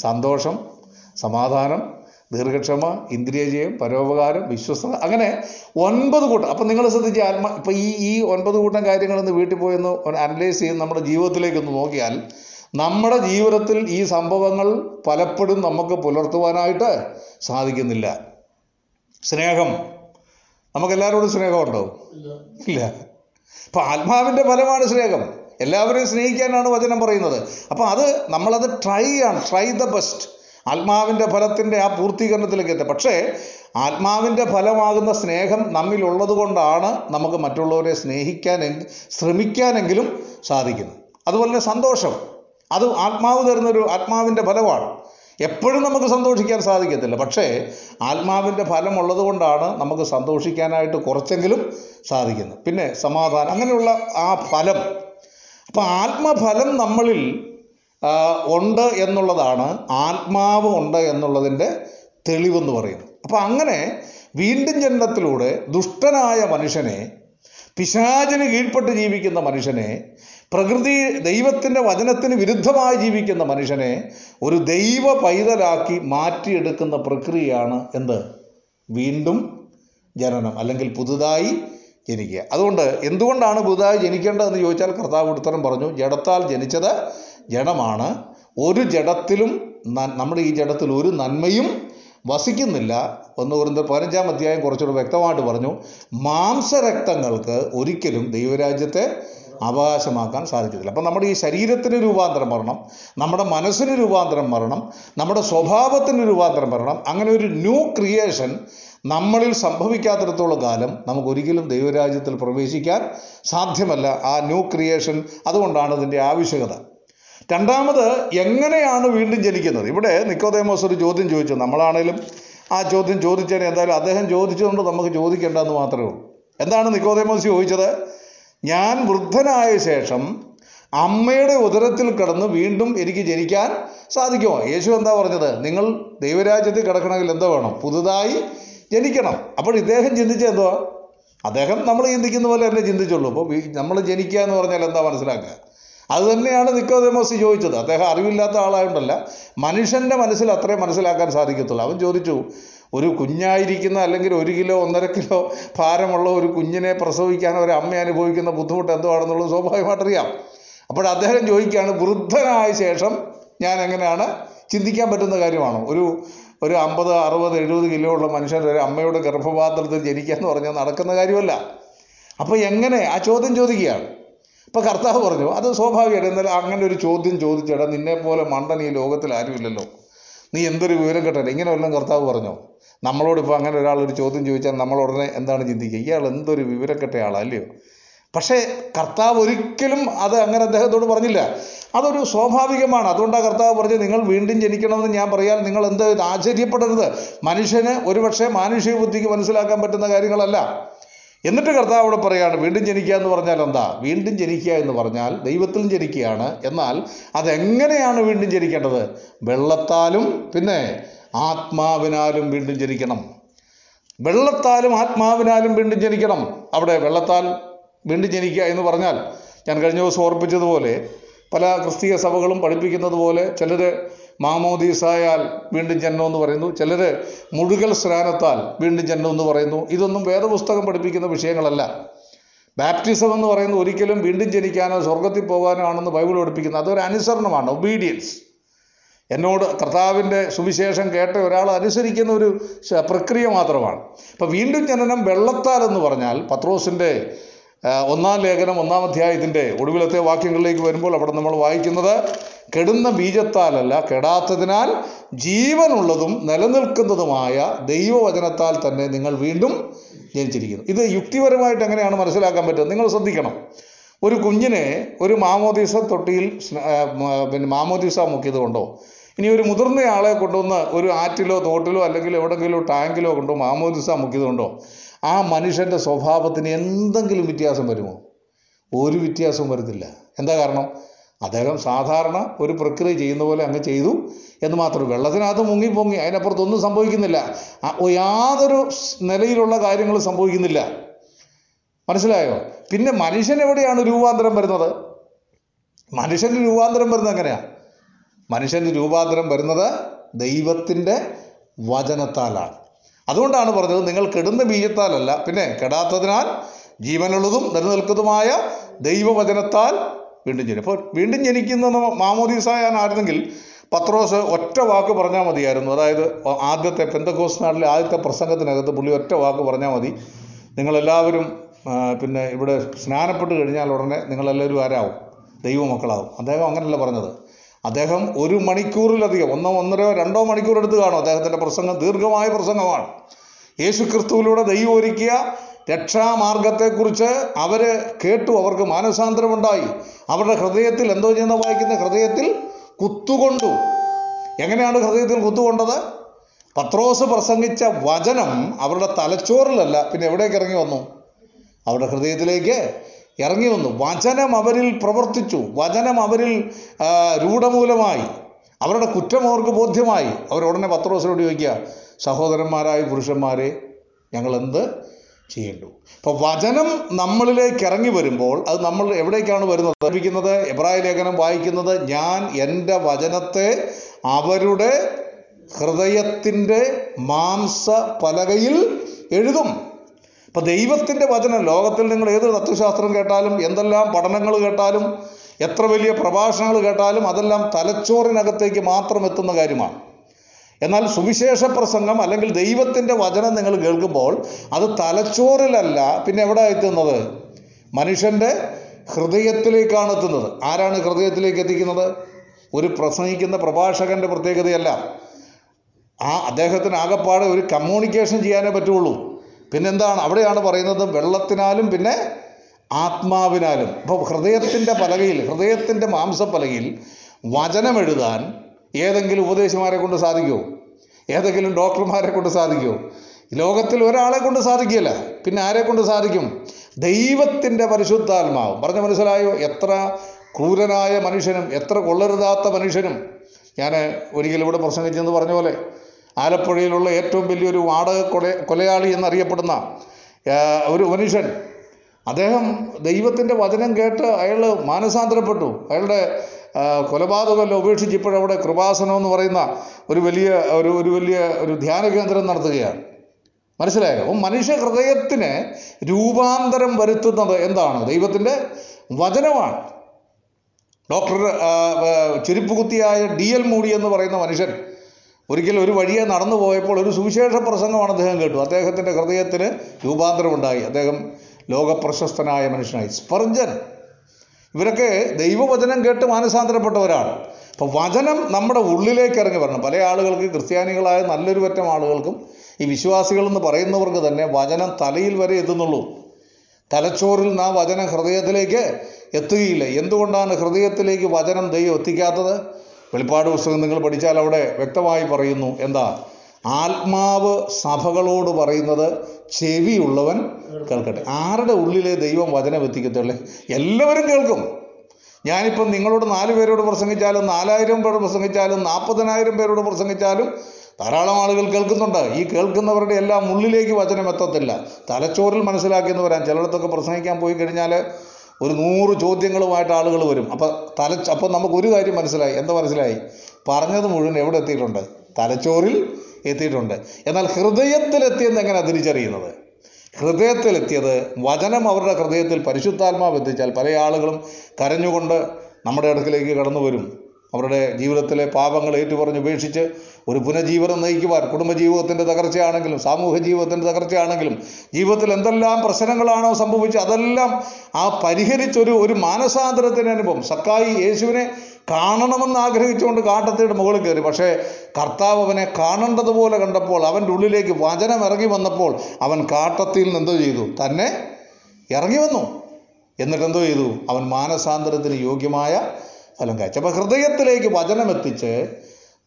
സന്തോഷം സമാധാനം ദീർഘക്ഷമ ഇന്ദ്രിയജയം പരോപകാരം വിശ്വസ്തത അങ്ങനെ ഒൻപത് കൂട്ടം. അപ്പം നിങ്ങൾ ശ്രദ്ധിച്ച് ആത്മ ഇപ്പം ഈ ഈ ഒൻപത് കൂട്ടം കാര്യങ്ങളൊന്ന് വീട്ടിൽ പോയി ഒന്ന് അനലൈസ് ചെയ്ത് നമ്മുടെ ജീവിതത്തിലേക്കൊന്ന് നോക്കിയാൽ നമ്മുടെ ജീവിതത്തിൽ ഈ സംഭവങ്ങൾ പലപ്പോഴും നമുക്ക് പുലർത്തുവാനായിട്ട് സാധിക്കുന്നില്ല. സ്നേഹം. നമുക്കെല്ലാവരോടും സ്നേഹമുണ്ടോ? ഇല്ല. അപ്പം ആത്മാവിന്റെ ഫലമാണ് സ്നേഹം. എല്ലാവരെയും സ്നേഹിക്കാനാണ് വചനം പറയുന്നത്. അപ്പോൾ അത് നമ്മളത് ട്രൈ ആണ്. ട്രൈ ദ ബെസ്റ്റ് ആത്മാവിന്റെ ഫലത്തിന്റെ ആ പൂർത്തീകരണത്തിലേക്ക് എത്തുക. പക്ഷേ ആത്മാവിന്റെ ഫലമാകുന്ന സ്നേഹം നമ്മിലുള്ളത് കൊണ്ടാണ് നമുക്ക് മറ്റുള്ളവരെ സ്നേഹിക്കാൻ ശ്രമിക്കാനെങ്കിലും സാധിക്കുന്നത്. അതുപോലെ തന്നെ സന്തോഷം. അത് ആത്മാവ് തരുന്നൊരു ആത്മാവിന്റെ ഫലമാണ്. എപ്പോഴും നമുക്ക് സന്തോഷിക്കാൻ സാധിക്കത്തില്ല. പക്ഷേ ആത്മാവിന്റെ ഫലമുള്ളത് കൊണ്ടാണ് നമുക്ക് സന്തോഷിക്കാനായിട്ട് കുറച്ചെങ്കിലും സാധിക്കുന്നത്. പിന്നെ സമാധാനം. അങ്ങനെയുള്ള ആ ഫലം. അപ്പോൾ ആത്മഫലം നമ്മളിൽ ഉണ്ട് എന്നുള്ളതാണ് ആത്മാവ് ഉണ്ട് എന്നുള്ളതിന്റെ തെളിവെന്ന് പറയുന്നത്. അപ്പം അങ്ങനെ വീണ്ടും ജനനത്തിലൂടെ ദുഷ്ടനായ മനുഷ്യനെ പിശാചിന് കീഴ്പ്പെട്ട് ജീവിക്കുന്ന മനുഷ്യനെ പ്രകൃതി ദൈവത്തിന്റെ വചനത്തിന് വിരുദ്ധമായി ജീവിക്കുന്ന മനുഷ്യനെ ഒരു ദൈവ പൈതലാക്കി മാറ്റിയെടുക്കുന്ന പ്രക്രിയയാണ് എന്ത്? വീണ്ടും ജനനം അല്ലെങ്കിൽ പുതുതായി ജനിക്കുക. അതുകൊണ്ട് എന്തുകൊണ്ടാണ് പുതുതായി ജനിക്കേണ്ടതെന്ന് ചോദിച്ചാൽ കർത്താവ് ഉത്തരം പറഞ്ഞു ജഡത്താൽ ജനിച്ചത് ജഡമാണ്. ഒരു ജഡത്തിലും നമ്മുടെ ഈ ജഡത്തിൽ ഒരു നന്മയും വസിക്കുന്നില്ല ഒന്ന് കുറിന്ത പതിനഞ്ചാം അധ്യായം കുറച്ചുകൂടെ വ്യക്തമായിട്ട് പറഞ്ഞു. മാംസരക്തങ്ങൾക്ക് ഒരിക്കലും ദൈവരാജ്യത്തെ അവകാശമാക്കാൻ സാധിക്കത്തില്ല. അപ്പം നമ്മുടെ ഈ ശരീരത്തിന് രൂപാന്തരം വരണം നമ്മുടെ മനസ്സിന് രൂപാന്തരം വരണം നമ്മുടെ സ്വഭാവത്തിന് രൂപാന്തരം വരണം അങ്ങനെ ഒരു ന്യൂ ക്രിയേഷൻ നമ്മളിൽ സംഭവിക്കാത്തിടത്തോളം കാലം നമുക്കൊരിക്കലും ദൈവരാജ്യത്തിൽ പ്രവേശിക്കാൻ സാധ്യമല്ല ആ ന്യൂ ക്രിയേഷൻ. അതുകൊണ്ടാണ് ഇതിന്റെ ആവശ്യകത. രണ്ടാമത് എങ്ങനെയാണ് വീണ്ടും ജനിക്കുന്നത്? ഇവിടെ നിക്കോദേമോസ് ഒരു ചോദ്യം ചോദിച്ചു. നമ്മളാണേലും ആ ചോദ്യം ചോദിച്ചതിന് എന്തായാലും അദ്ദേഹം ചോദിച്ചതുകൊണ്ട് നമുക്ക് ചോദിക്കേണ്ടെന്ന് മാത്രമേ ഉള്ളൂ. എന്താണ് നിക്കോദേമോസ് ചോദിച്ചത്? ഞാൻ വൃദ്ധനായ ശേഷം അമ്മയുടെ ഉദരത്തിൽ കിടന്ന് വീണ്ടും എനിക്ക് ജനിക്കാൻ സാധിക്കുമോ? യേശു എന്താ പറഞ്ഞത്? നിങ്ങൾ ദൈവരാജ്യത്തിൽ കിടക്കണമെങ്കിൽ എന്താ വേണം? പുതുതായി ജനിക്കണം. അപ്പോൾ ഇദ്ദേഹം ചിന്തിച്ചത് എന്തുവാ? അദ്ദേഹം നമ്മൾ ചിന്തിക്കുന്ന പോലെ തന്നെ ചിന്തിച്ചുള്ളൂ. അപ്പോൾ നമ്മൾ ജനിക്കുക എന്ന് പറഞ്ഞാൽ എന്താ മനസ്സിലാക്കുക? അത് തന്നെയാണ് നിക്കോദേമോസ് ചോദിച്ചത്. അദ്ദേഹം അറിവില്ലാത്ത ആളായതുകൊണ്ടല്ല മനുഷ്യന്റെ മനസ്സിൽ അത്രയും മനസ്സിലാക്കാൻ സാധിക്കത്തുള്ളൂ. അവൻ ചോദിച്ചു ഒരു കുഞ്ഞായിരിക്കുന്ന അല്ലെങ്കിൽ ഒരു കിലോ ഒന്നര കിലോ ഭാരമുള്ള ഒരു കുഞ്ഞിനെ പ്രസവിക്കാൻ ഒരു അമ്മ അനുഭവിക്കുന്ന ബുദ്ധിമുട്ട് എന്തുവാണെന്നുള്ളത് സ്വാഭാവികമായിട്ടറിയാം. അപ്പോൾ അദ്ദേഹം ചോദിക്കുകയാണ് വൃദ്ധനായ ശേഷം ഞാൻ എങ്ങനെയാണ്? ചിന്തിക്കാൻ പറ്റുന്ന കാര്യമാണോ? ഒരു ഒരു അമ്പത് അറുപത് എഴുപത് കിലോ ഉള്ള മനുഷ്യൻ ഒരു അമ്മയുടെ ഗർഭപാത്രത്തിൽ ജനിക്കുക എന്ന് പറഞ്ഞാൽ നടക്കുന്ന കാര്യമല്ല. അപ്പോൾ എങ്ങനെ? ആ ചോദ്യം ചോദിക്കുകയാണ്. അപ്പോൾ കർത്താവ് പറഞ്ഞു അത് സ്വാഭാവികമായിട്ട് എന്നാൽ അങ്ങനെ ഒരു ചോദ്യം ചോദിച്ചേടാ നിന്നെ പോലെ മണ്ടൻ ഈ ലോകത്തിൽ ആരുമില്ലല്ലോ. നീ എന്തൊരു വിവരം കേട്ടത് ഇങ്ങനെ വല്ലതും കർത്താവ് പറഞ്ഞോ? നമ്മളോട് ഇപ്പോൾ അങ്ങനെ ഒരാൾ ഒരു ചോദ്യം ചോദിച്ചാൽ നമ്മൾ ഉടനെ എന്താണ് ചിന്തിക്കുക? ഇയാൾ എന്തൊരു വിവരക്കെട്ട ആളാ അല്ലയോ? പക്ഷേ കർത്താവ് ഒരിക്കലും അത് അങ്ങനെ അദ്ദേഹത്തോട് പറഞ്ഞില്ല. അതൊരു സ്വാഭാവികമാണ്. അതുകൊണ്ടാണ് കർത്താവ് പറഞ്ഞത് നിങ്ങൾ വീണ്ടും ജനിക്കണമെന്ന് ഞാൻ പറയാൻ നിങ്ങൾ എന്ത് ആശ്ചര്യപ്പെടരുത്. മനുഷ്യന് ഒരുപക്ഷെ മാനുഷിക ബുദ്ധിക്ക് മനസ്സിലാക്കാൻ പറ്റുന്ന കാര്യങ്ങളല്ല. എന്നിട്ട് കർത്താവ് അവിടെ പറയുകയാണ് വീണ്ടും ജനിക്കുക എന്ന് പറഞ്ഞാൽ എന്താ? വീണ്ടും ജനിക്കുക എന്ന് പറഞ്ഞാൽ ദൈവത്തിൽ ജനിക്കുകയാണ്. എന്നാൽ അതെങ്ങനെയാണ് വീണ്ടും ജനിക്കേണ്ടത്? വെള്ളത്താലും പിന്നെ ആത്മാവിനാലും വീണ്ടും ജനിക്കണം. വെള്ളത്താലും ആത്മാവിനാലും വീണ്ടും ജനിക്കണം. അവിടെ വെള്ളത്താൽ വീണ്ടും ജനിക്കുക എന്ന് പറഞ്ഞാൽ ഞാൻ കഴിഞ്ഞ ദിവസം ഓർപ്പിച്ചതുപോലെ പല ക്രിസ്തീയ സഭകളും പഠിപ്പിക്കുന്നത് പോലെ ചിലർ മാമോദീസായാൽ വീണ്ടും ജന്മം എന്ന് പറയുന്നു. ചിലർ മുഴുകൽ സ്നാനത്താൽ വീണ്ടും ജന്മം എന്ന് പറയുന്നു. ഇതൊന്നും വേദപുസ്തകം പഠിപ്പിക്കുന്ന വിഷയങ്ങളല്ല. ബാപ്റ്റിസം എന്ന് പറയുന്നത് ഒരിക്കലും വീണ്ടും ജനിക്കാനോ സ്വർഗത്തിൽ പോകാനോ ആണെന്ന് ബൈബിൾ പഠിപ്പിക്കുന്നത് അതൊരു അനുസരണമാണ് ഒബീഡിയൻസ് എന്നോട് കർത്താവിന്റെ സുവിശേഷം കേട്ട ഒരാൾ അനുസരിക്കുന്ന ഒരു പ്രക്രിയ മാത്രമാണ്. ഇപ്പം വീണ്ടും ജനനം വെള്ളത്താൽ എന്ന് പറഞ്ഞാൽ പത്രോസിന്റെ ഒന്നാം ലേഖനം ഒന്നാം അധ്യായത്തിന്റെ ഒടുവിലത്തെ വാക്യങ്ങളിലേക്ക് വരുമ്പോൾ അവിടെ നമ്മൾ വായിക്കുന്നത് കെടുന്ന ബീജത്താലല്ല കെടാത്തതിനാൽ ജീവനുള്ളതും നിലനിൽക്കുന്നതുമായ ദൈവവചനത്താൽ തന്നെ നിങ്ങൾ വീണ്ടും ജനിച്ചിരിക്കുന്നു. ഇത് യുക്തിപരമായിട്ട് എങ്ങനെയാണ് മനസ്സിലാക്കാൻ പറ്റുന്നത്? നിങ്ങൾ ശ്രദ്ധിക്കണം. ഒരു കുഞ്ഞിനെ ഒരു മാമോദീസ തൊട്ടിയിൽ പിന്നെ മാമോദീസ മുക്കിയത് കൊണ്ടോ ഇനി ഒരു മുതിർന്നയാളെ കൊണ്ടുവന്ന് ഒരു ആറ്റിലോ തോട്ടിലോ അല്ലെങ്കിൽ എവിടെങ്കിലും ടാങ്കിലോ കൊണ്ടോ മാമോദീസ മുക്കിയത് കൊണ്ടോ ആ മനുഷ്യന്റെ സ്വഭാവത്തിന് എന്തെങ്കിലും വ്യത്യാസം വരുമോ? ഒരു വ്യത്യാസവും വരുന്നില്ല. എന്താ കാരണം? അദ്ദേഹം സാധാരണ ഒരു പ്രക്രിയ ചെയ്യുന്ന പോലെ അങ്ങ് ചെയ്തു എന്ന് മാത്രം വെള്ളത്തിനകത്ത് മുങ്ങി പൊങ്ങി അതിനപ്പുറത്തൊന്നും സംഭവിക്കുന്നില്ല. യാതൊരു നിലയിലുള്ള കാര്യങ്ങൾ സംഭവിക്കുന്നില്ല. മനസ്സിലായോ? പിന്നെ മനുഷ്യൻ എവിടെയാണ് രൂപാന്തരം വരുന്നത്? മനുഷ്യന് രൂപാന്തരം വരുന്നത് എങ്ങനെയാ? മനുഷ്യന് രൂപാന്തരം വരുന്നത് ദൈവത്തിന്റെ വചനത്താലാണ്. അതുകൊണ്ടാണ് പറഞ്ഞത് നിങ്ങൾ കെടുന്ന ബീജത്താലല്ല പിന്നെ കെടാത്തതിനാൽ ജീവനുള്ളതും നിലനിൽക്കുന്നതുമായ ദൈവവചനത്താൽ വീണ്ടും ജനിക്കും അപ്പോൾ വീണ്ടും ജനിക്കുന്ന മാമോദീസായാനായിരുന്നെങ്കിൽ പത്രോസ് ഒറ്റ വാക്ക് പറഞ്ഞാൽ മതിയായിരുന്നു. അതായത് ആദ്യത്തെ പെന്തക്കോസ് നാട്ടിലെ ആദ്യത്തെ പ്രസംഗത്തിനകത്ത് പുള്ളി ഒറ്റ വാക്ക് പറഞ്ഞാൽ മതി. നിങ്ങളെല്ലാവരും പിന്നെ ഇവിടെ സ്നാനപ്പെട്ട് കഴിഞ്ഞാൽ ഉടനെ നിങ്ങളെല്ലാവരും ആരാവും? ദൈവമക്കളാവും. അദ്ദേഹം അങ്ങനെയല്ല പറഞ്ഞത്. അദ്ദേഹം ഒരു മണിക്കൂറിലധികം ഒന്നോ ഒന്നരോ രണ്ടോ മണിക്കൂർ എടുത്ത് കാണും. അദ്ദേഹത്തിന്റെ പ്രസംഗം ദീർഘമായ പ്രസംഗമാണ്. യേശു ക്രിസ്തുവിലൂടെ ദൈവം ഒരുക്കിയ രക്ഷാമാർഗത്തെക്കുറിച്ച് അവർ കേട്ടു അവർക്ക് മാനസാന്തരമുണ്ടായി. അവരുടെ ഹൃദയത്തിൽ എന്തോ ചെയ്യുന്ന വായിക്കുന്ന ഹൃദയത്തിൽ കുത്തുകൊണ്ടു. എങ്ങനെയാണ് ഹൃദയത്തിൽ കുത്തുകൊണ്ടത്? പത്രോസ് പ്രസംഗിച്ച വചനം അവരുടെ തലച്ചോറിലല്ല പിന്നെ എവിടേക്ക് ഇറങ്ങി വന്നു? അവരുടെ ഹൃദയത്തിലേക്ക് ഇറങ്ങി വന്നു. വചനം അവരിൽ പ്രവർത്തിച്ചു. വചനം അവരിൽ രൂഢമൂലമായി. അവരുടെ കുറ്റം അവർക്ക് ബോധ്യമായി. അവരുടനെ പത്രോസിനോട് ചോദിക്കുക സഹോദരന്മാരായ പുരുഷന്മാരെ ഞങ്ങൾ എന്ത് ചെയ്യേണ്ടു. അപ്പോൾ വചനം നമ്മളിലേക്ക് ഇറങ്ങി വരുമ്പോൾ അത് നമ്മൾ എവിടേക്കാണ് വരുന്നത്? ലഭിക്കുന്നത് എബ്രായ ലേഖനം വായിക്കുന്നത് ഞാൻ എന്റെ വചനത്തെ അവരുടെ ഹൃദയത്തിന്റെ മാംസ പലകയിൽ എഴുതും. ഇപ്പം ദൈവത്തിന്റെ വചനം ലോകത്തിൽ നിങ്ങൾ ഏത് തത്വശാസ്ത്രം കേട്ടാലും എന്തെല്ലാം പഠനങ്ങൾ കേട്ടാലും എത്ര വലിയ പ്രഭാഷണങ്ങൾ കേട്ടാലും അതെല്ലാം തലച്ചോറിനകത്തേക്ക് മാത്രം എത്തുന്ന കാര്യമാണ്. എന്നാൽ സുവിശേഷ പ്രസംഗം അല്ലെങ്കിൽ ദൈവത്തിന്റെ വചനം നിങ്ങൾ കേൾക്കുമ്പോൾ അത് തലച്ചോറിലല്ല പിന്നെ എവിടെ എത്തുന്നത്? മനുഷ്യന്റെ ഹൃദയത്തിലേക്കാണ് എത്തുന്നത്. ആരാണ് ഹൃദയത്തിലേക്ക് എത്തിക്കുന്നത്? ഒരു പ്രസംഗിക്കുന്ന പ്രഭാഷകന്റെ പ്രത്യേകതയല്ല. ആ അദ്ദേഹത്തിന് ആകെപ്പാടെ ഒരു കമ്മ്യൂണിക്കേഷൻ ചെയ്യാനേ പറ്റുള്ളൂ. പിന്നെന്താണ്? അവിടെയാണ് പറയുന്നത് വെള്ളത്തിനാലും പിന്നെ ആത്മാവിനാലും. അപ്പോൾ ഹൃദയത്തിന്റെ പലകയിൽ ഹൃദയത്തിന്റെ മാംസപ്പലകയിൽ വചനം എഴുതാൻ ഏതെങ്കിലും ഉപദേശിമാരെ കൊണ്ട് സാധിക്കുമോ ഏതെങ്കിലും ഡോക്ടർമാരെ കൊണ്ട് സാധിക്കുമോ ലോകത്തിൽ ഒരാളെ കൊണ്ട് സാധിക്കില്ല പിന്നെ ആരെ കൊണ്ട് സാധിക്കും? ദൈവത്തിന്റെ പരിശുദ്ധാത്മാവ്. പറഞ്ഞ മനസ്സിലായോ? എത്ര ക്രൂരനായ മനുഷ്യനും എത്ര കൊള്ളരുതാത്ത മനുഷ്യനും. ഞാൻ ഒരിക്കലും ഇവിടെ പ്രസംഗിച്ചെന്ന് പറഞ്ഞ പോലെ ആലപ്പുഴയിലുള്ള ഏറ്റവും വലിയൊരു വാടക കൊല കൊലയാളി എന്നറിയപ്പെടുന്ന ഒരു മനുഷ്യൻ അദ്ദേഹം ദൈവത്തിന്റെ വചനം കേട്ട് അയാൾ മാനസാന്തരപ്പെട്ടു. അയാളുടെ കൊലപാതകമെല്ലാം ഉപേക്ഷിച്ച് ഇപ്പോഴവിടെ കൃപാസനം എന്ന് പറയുന്ന ഒരു വലിയ ഒരു ഒരു വലിയ ഒരു ധ്യാന കേന്ദ്രം നടത്തുകയാണ്. മനസ്സിലായോ? മനുഷ്യ ഹൃദയത്തിന് രൂപാന്തരം വരുത്തുന്നത് എന്താണ്? ദൈവത്തിന്റെ വചനമാണ്. ഡോക്ടർ ചെരുപ്പ് കുത്തിയായ ഡി എൽ മൂടി എന്ന് പറയുന്ന മനുഷ്യൻ ഒരിക്കൽ ഒരു വഴിയെ നടന്നു പോയപ്പോൾ ഒരു സുവിശേഷ പ്രസംഗമാണ് അദ്ദേഹം കേട്ടു അദ്ദേഹത്തിന്റെ ഹൃദയത്തിന് രൂപാന്തരമുണ്ടായി. അദ്ദേഹം ലോകപ്രശസ്തനായ മനുഷ്യനായി. സ്പർജൻ ഇവരൊക്കെ ദൈവവചനം കേട്ട് മാനസാന്തരപ്പെട്ടവരാണ്. അപ്പോൾ വചനം നമ്മുടെ ഉള്ളിലേക്ക് ഇറങ്ങി വരണം. പല ആളുകൾക്ക് ക്രിസ്ത്യാനികളായ നല്ലൊരു പറ്റം ആളുകൾക്കും ഈ വിശ്വാസികളെന്ന് പറയുന്നവർക്ക് തന്നെ വചനം തലയിൽ വരെ എത്തുന്നുള്ളൂ. തലച്ചോറിൽ നിന്ന് ആ വചനം ഹൃദയത്തിലേക്ക് എത്തുകയില്ല. എന്തുകൊണ്ടാണ് ഹൃദയത്തിലേക്ക് വചനം ദൈവം എത്തിക്കാത്തത്? വെളിപ്പാട് പുസ്തകം നിങ്ങൾ പഠിച്ചാൽ അവിടെ വ്യക്തമായി പറയുന്നു. എന്താ? ആത്മാവ് സഭകളോട് പറയുന്നത് ചെവിയുള്ളവൻ കേൾക്കട്ടെ. ആരുടെ ഉള്ളിലെ ദൈവം വചനം എത്തിക്കത്തുള്ളേ? എല്ലാവരും കേൾക്കും. ഞാനിപ്പം നിങ്ങളോട് നാല് പേരോട് പ്രസംഗിച്ചാലും നാലായിരം പേരോട് പ്രസംഗിച്ചാലും നാൽപ്പതിനായിരം പേരോട് പ്രസംഗിച്ചാലും ധാരാളം ആളുകൾ കേൾക്കുന്നുണ്ട്. ഈ കേൾക്കുന്നവരുടെ എല്ലാം ഉള്ളിലേക്ക് വചനം എത്തത്തില്ല. തലച്ചോറിൽ മനസ്സിലാക്കിയെന്ന് വരാൻ ചിലയിടത്തൊക്കെ പ്രസംഗിക്കാൻ പോയി കഴിഞ്ഞാൽ ഒരു നൂറ് ചോദ്യങ്ങളുമായിട്ട് ആളുകൾ വരും. അപ്പം തല അപ്പം നമുക്ക് ഒരു കാര്യം മനസ്സിലായി. എന്താ മനസ്സിലായി? പറഞ്ഞത് മുഴുവൻ എവിടെ എത്തിയിട്ടുണ്ട്? തലച്ചോറിൽ എത്തിയിട്ടുണ്ട്. എന്നാൽ ഹൃദയത്തിലെത്തിയെന്ന് എങ്ങനെ തിരിച്ചറിയുന്നത്? ഹൃദയത്തിലെത്തിയത് വചനം അവരുടെ ഹൃദയത്തിൽ പരിശുദ്ധാത്മാവ് എത്തിച്ചാൽ പല ആളുകളും കരഞ്ഞുകൊണ്ട് നമ്മുടെ അടുക്കിലേക്ക് കടന്നു വരും. അവരുടെ ജീവിതത്തിലെ പാപങ്ങൾ ഏറ്റുപറഞ്ഞ് ഉപേക്ഷിച്ച് ഒരു പുനഃജീവനം നയിക്കുവാൻ കുടുംബജീവിതത്തിന്റെ തകർച്ചയാണെങ്കിലും സാമൂഹ്യ ജീവിതത്തിന്റെ തകർച്ചയാണെങ്കിലും ജീവിതത്തിൽ എന്തെല്ലാം പ്രശ്നങ്ങളാണോ സംഭവിച്ചത് അതെല്ലാം ആ പരിഹരിച്ചൊരു ഒരു മാനസാന്തരത്തിന് അനുഭവം. സക്കായി യേശുവിനെ കാണണമെന്ന് ആഗ്രഹിച്ചുകൊണ്ട് കാട്ടത്തിയുടെ മുകളിൽ കയറി. പക്ഷേ കർത്താവ് അവനെ കാണേണ്ടതുപോലെ കണ്ടപ്പോൾ അവന്റെ ഉള്ളിലേക്ക് വചനം ഇറങ്ങി വന്നപ്പോൾ അവൻ കാട്ടത്തിൽ നിന്ന് എന്തോ ചെയ്തു? തന്നെ ഇറങ്ങി വന്നു. എന്നിട്ട് എന്തോ ചെയ്തു? അവൻ മാനസാന്തരത്തിന് യോഗ്യമായ ഫലം കാഴ്ച അപ്പോൾ ഹൃദയത്തിലേക്ക് വചനം എത്തിച്ച്